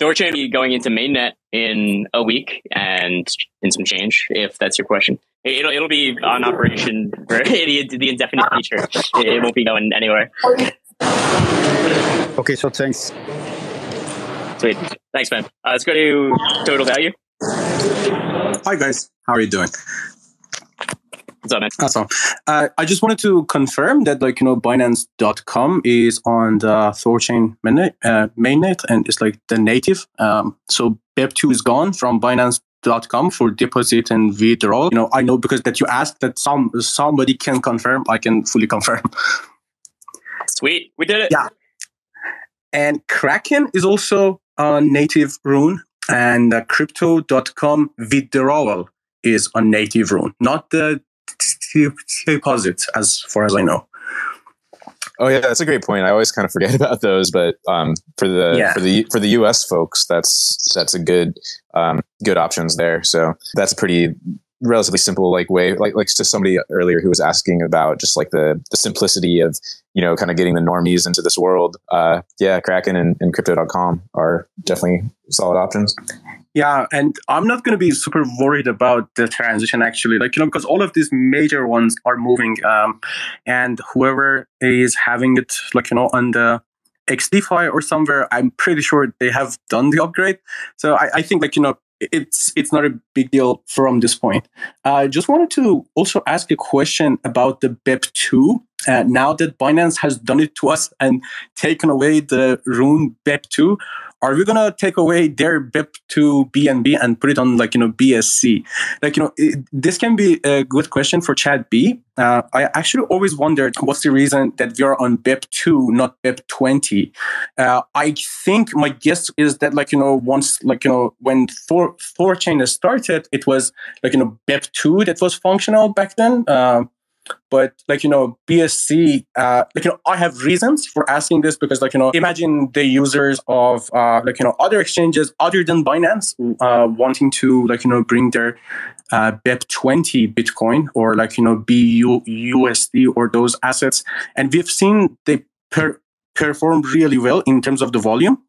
Thorchain be going into mainnet in a week and in some change, if that's your question. It'll it'll be on operation for the, the indefinite future. It, it won't be going anywhere. Okay, so thanks. Sweet. Thanks, man. Uh, let's go to total value. Hi, guys. How are you doing? What's up, man? Awesome. Uh, I just wanted to confirm that, like, you know, Binance.com is on the Thorchain mainnet, uh, mainnet and it's like the native. Um, so BEP2 is gone from Binance.com for deposit and withdrawal. You know, I know because that you asked that some somebody can confirm. I can fully confirm. Sweet. We did it. Yeah. And Kraken is also a native rune and uh, crypto.com withdrawal is a native rune, not the deposit, as far as I know. Oh yeah, that's a great point. I always kind of forget about those, but um, for the yeah. for the for the U.S. folks, that's that's a good um, good options there. So that's a pretty relatively simple like way like like to somebody earlier who was asking about just like the the simplicity of you know kind of getting the normies into this world uh yeah kraken and, and crypto.com are definitely solid options yeah, and I'm not going to be super worried about the transition actually, like you know, because all of these major ones are moving, um, and whoever is having it, like you know, on the XDeFi or somewhere, I'm pretty sure they have done the upgrade. So I, I think like you know, it's it's not a big deal from this point. I uh, just wanted to also ask a question about the BEP2. Uh, now that Binance has done it to us and taken away the Rune BEP2, are we gonna take away their BIP to BNB and put it on like you know BSC? Like you know, it, this can be a good question for Chad B. Uh, I actually always wondered what's the reason that we are on BIP two, not BIP twenty. Uh, I think my guess is that like you know once like you know when Thor Thorchain started, it was like you know BIP two that was functional back then. Uh, but like you know bsc uh, like you know i have reasons for asking this because like you know imagine the users of uh, like you know other exchanges other than binance uh, wanting to like you know bring their uh, BEP20 Bitcoin or like, you know, BU, USD or those assets. And we've seen they per- perform really well in terms of the volume.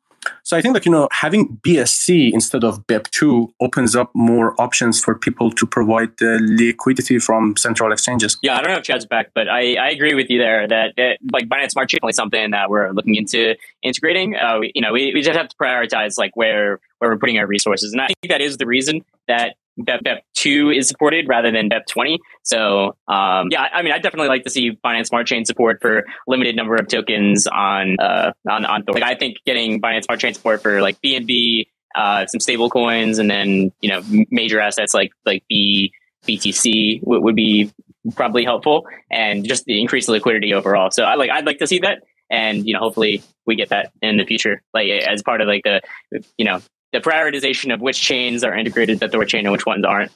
So I think that you know having BSC instead of BEP2 opens up more options for people to provide the liquidity from central exchanges. Yeah, I don't know if Chad's back, but I, I agree with you there that, that like Binance Smart Chain is something that we're looking into integrating. Uh, we, you know, we, we just have to prioritize like where where we're putting our resources, and I think that is the reason that BEP, BEP2 is supported rather than BEP20. So, um, yeah, I mean, I'd definitely like to see Binance Smart Chain support for limited number of tokens on, uh, on, on, like, I think getting Binance Smart Chain support for like BNB, uh, some stable coins, and then, you know, major assets like, like B, BTC w- would be probably helpful and just the increased liquidity overall. So I like, I'd like to see that. And, you know, hopefully we get that in the future, like as part of like the, you know, the prioritization of which chains are integrated to Thor chain and which ones aren't.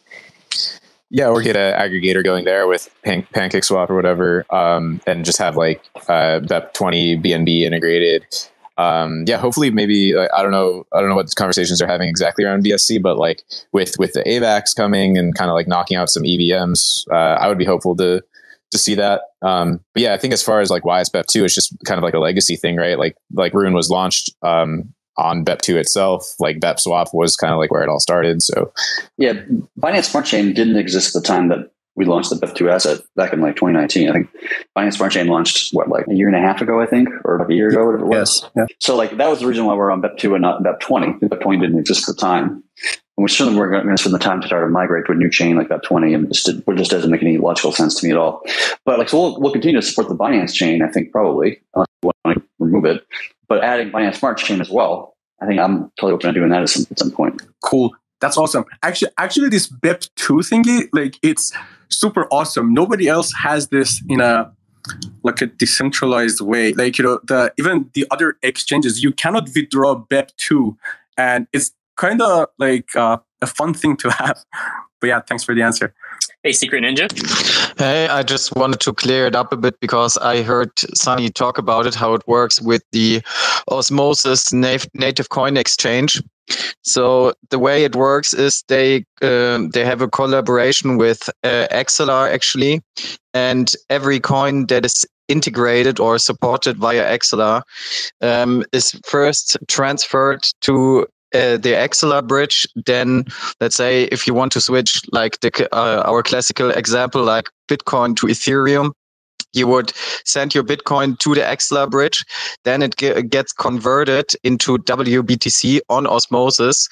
Yeah, or get an aggregator going there with Pan- Pancake Swap or whatever, um, and just have like uh, BEP twenty BNB integrated. Um, yeah, hopefully, maybe like, I don't know, I don't know what conversations are having exactly around BSC, but like with with the AVAX coming and kind of like knocking out some EVMs, uh, I would be hopeful to to see that. Um, but yeah, I think as far as like why it's BEP two, it's just kind of like a legacy thing, right? Like like Rune was launched um, on BEP2 itself, like BEP swap was kind of like where it all started. So, yeah, Binance Smart Chain didn't exist at the time that we launched the BEP2 asset back in like 2019. I think Binance Smart Chain launched what like a year and a half ago, I think, or like a year ago, whatever it was. Yes. Yeah. So like that was the reason why we're on BEP2 and not BEP20. BEP20 didn't exist at the time. And we certainly weren't going to spend the time to try to migrate to a new chain like BEP20, and just, it just doesn't make any logical sense to me at all. But like, so we'll, we'll continue to support the Binance chain, I think, probably, unless we want to remove it. But adding Binance Smart Chain as well, I think I'm totally open to doing that at some, at some point. Cool. That's awesome. Actually, actually, this BEP2 thingy, like it's super awesome. Nobody else has this in a like a decentralized way. Like you know, the even the other exchanges, you cannot withdraw BEP2, and it's kind of like uh, a fun thing to have. But yeah, thanks for the answer. Hey, Secret Ninja. Hey, I just wanted to clear it up a bit because I heard Sunny talk about it, how it works with the Osmosis native coin exchange. So the way it works is they um, they have a collaboration with uh, Axelar actually, and every coin that is integrated or supported via Axelar um, is first transferred to uh, the Axelar bridge, then let's say if you want to switch like the uh, our classical example, like Bitcoin to Ethereum, you would send your Bitcoin to the Axelar bridge, then it ge- gets converted into WBTC on osmosis.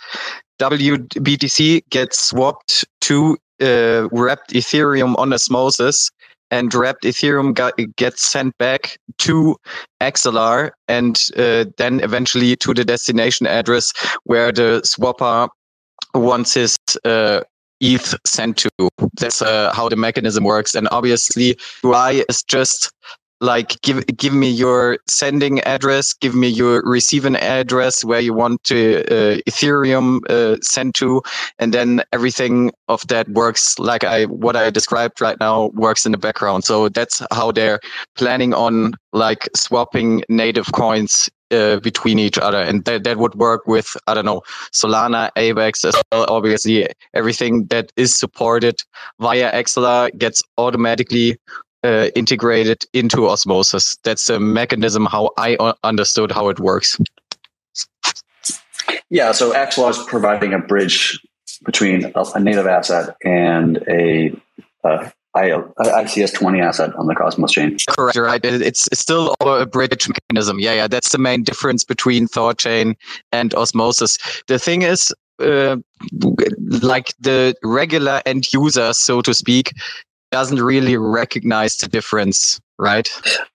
WBTC gets swapped to uh, wrapped Ethereum on osmosis, and wrapped Ethereum got, gets sent back to Axelar and uh, then eventually to the destination address where the swapper wants his uh, ETH sent to. That's uh, how the mechanism works. And obviously, UI is just like give give me your sending address, give me your receiving address where you want to uh, Ethereum uh, send to, and then everything of that works like I what I described right now works in the background. So that's how they're planning on like swapping native coins uh, between each other, and that that would work with I don't know Solana, AVAX as well. Obviously, everything that is supported via Axelar gets automatically uh, integrated into osmosis. That's the mechanism how I understood how it works. Yeah, so Axelar is providing a bridge between a, native asset and a uh, ICS 20 asset on the Cosmos chain. Correct, right. It's, it's still a bridge mechanism. Yeah, yeah. That's the main difference between Thorchain and Osmosis. The thing is, uh, like the regular end user, so to speak, doesn't really recognize the difference, right?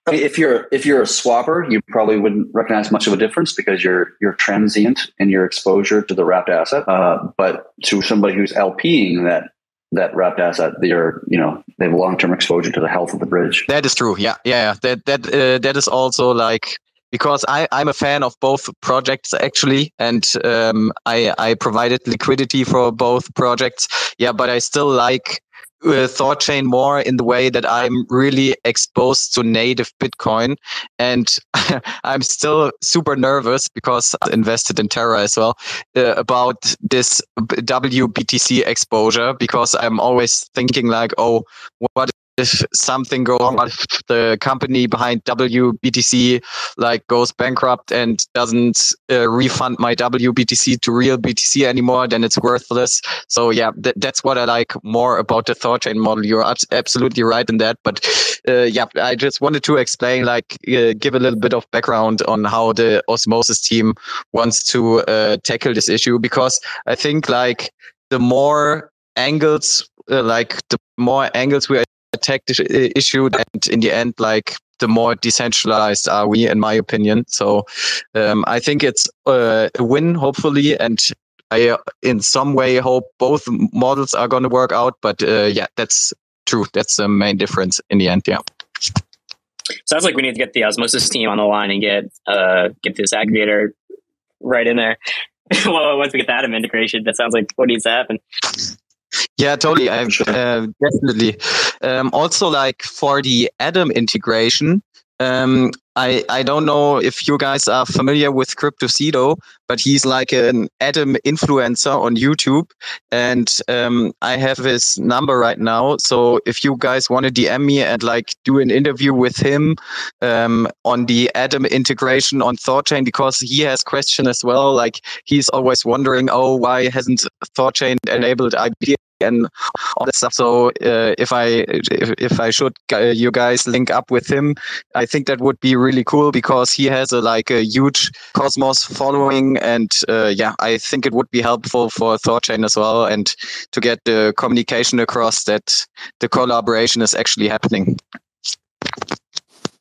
I mean, if you're if you're a swapper, you probably wouldn't recognize much of a difference because you're you're transient in your exposure to the wrapped asset. Uh, but to somebody who's LPing that that wrapped asset, they're you know they have long term exposure to the health of the bridge. That is true. Yeah, yeah. That that uh, that is also like because I, I'm a fan of both projects actually, and um, I I provided liquidity for both projects. Yeah, but I still like uh, chain more in the way that I'm really exposed to native Bitcoin. And I'm still super nervous because I invested in Terra as well uh, about this WBTC exposure because I'm always thinking like, oh, what if something goes wrong, if the company behind WBTC like goes bankrupt and doesn't uh, refund my WBTC to real BTC anymore, then it's worthless. So yeah, th- that's what I like more about the ThorChain model. You're ab- absolutely right in that. But uh, yeah, I just wanted to explain, like, uh, give a little bit of background on how the Osmosis team wants to uh, tackle this issue because I think like the more angles, uh, like the more angles we attack this issue and in the end like the more decentralized are we in my opinion. So um, i think it's uh, a win hopefully and i uh, in some way hope both models are going to work out but uh, yeah that's true. That's the main difference in the end yeah. Sounds like we need to get the osmosis team on the line and get uh get this aggregator right in there. Well once we get the atom integration that sounds like what needs to happen yeah, totally. I uh, definitely. Um, also, like for the Atom integration, um, I I don't know if you guys are familiar with CryptoCito, but he's like an Atom influencer on YouTube, and um, I have his number right now. So if you guys want to DM me and like do an interview with him um, on the Atom integration on ThorChain, because he has question as well. Like he's always wondering, oh, why hasn't ThorChain enabled IB and all that stuff. So uh, if I if, if I should uh, you guys link up with him, I think that would be really cool because he has a like a huge Cosmos following, and uh, yeah, I think it would be helpful for ThorChain as well, and to get the communication across that the collaboration is actually happening.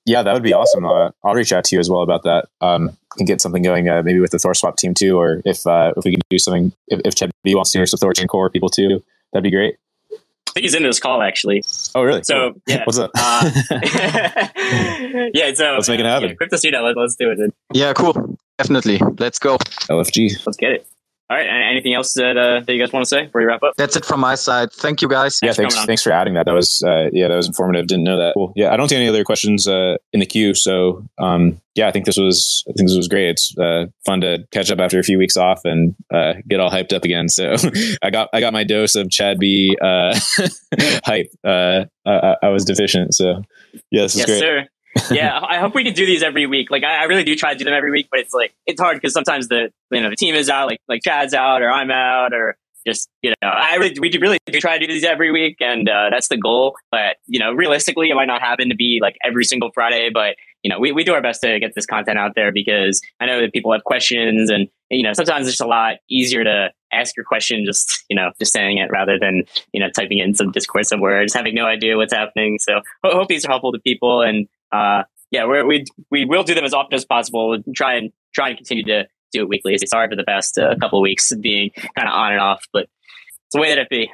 Yeah, that would be awesome. Uh, I'll reach out to you as well about that. Um, can get something going, uh, maybe with the Thor Swap team too, or if uh, if we can do something, if, if Chad B wants to hear some Thorchain Core people too, that'd be great. I think he's into this call actually. Oh, really? So yeah, what's up? Uh, yeah, so let's make it happen. Yeah, Crypto let, let's do it. Then. Yeah, cool. Definitely. Let's go. LFG. Let's get it. All right. Anything else that uh, that you guys want to say before you wrap up? That's it from my side. Thank you, guys. Yeah, thanks. Thanks, thanks for adding that. That was uh, yeah, that was informative. Didn't know that. Cool. Yeah, I don't see any other questions uh, in the queue. So um, yeah, I think this was I think this was great. It's uh, fun to catch up after a few weeks off and uh, get all hyped up again. So I got I got my dose of Chad B uh, hype. Uh, I, I was deficient. So yeah, this is yes, great. Sir yeah, I hope we can do these every week. Like, I, I really do try to do them every week, but it's like it's hard because sometimes the you know the team is out, like like Chad's out, or I'm out, or just you know, I really we do really do try to do these every week, and uh, that's the goal. But you know, realistically, it might not happen to be like every single Friday, but you know, we, we do our best to get this content out there because I know that people have questions and, you know, sometimes it's a lot easier to ask your question just, you know, just saying it rather than, you know, typing in some Discord somewhere, just having no idea what's happening. So I hope these are helpful to people. And, uh, yeah, we're, we we will do them as often as possible. Try and try and continue to do it weekly. Sorry for the past uh, couple of weeks being kind of on and off, but it's the way that it be.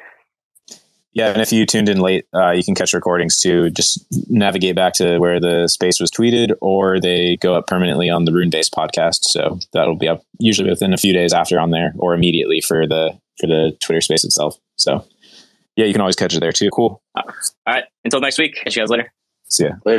Yeah, and if you tuned in late, uh, you can catch recordings too. Just navigate back to where the space was tweeted, or they go up permanently on the Rune Base podcast. So that'll be up usually within a few days after on there, or immediately for the for the Twitter space itself. So yeah, you can always catch it there too. Cool. All right. Until next week. Catch you guys later. See ya later.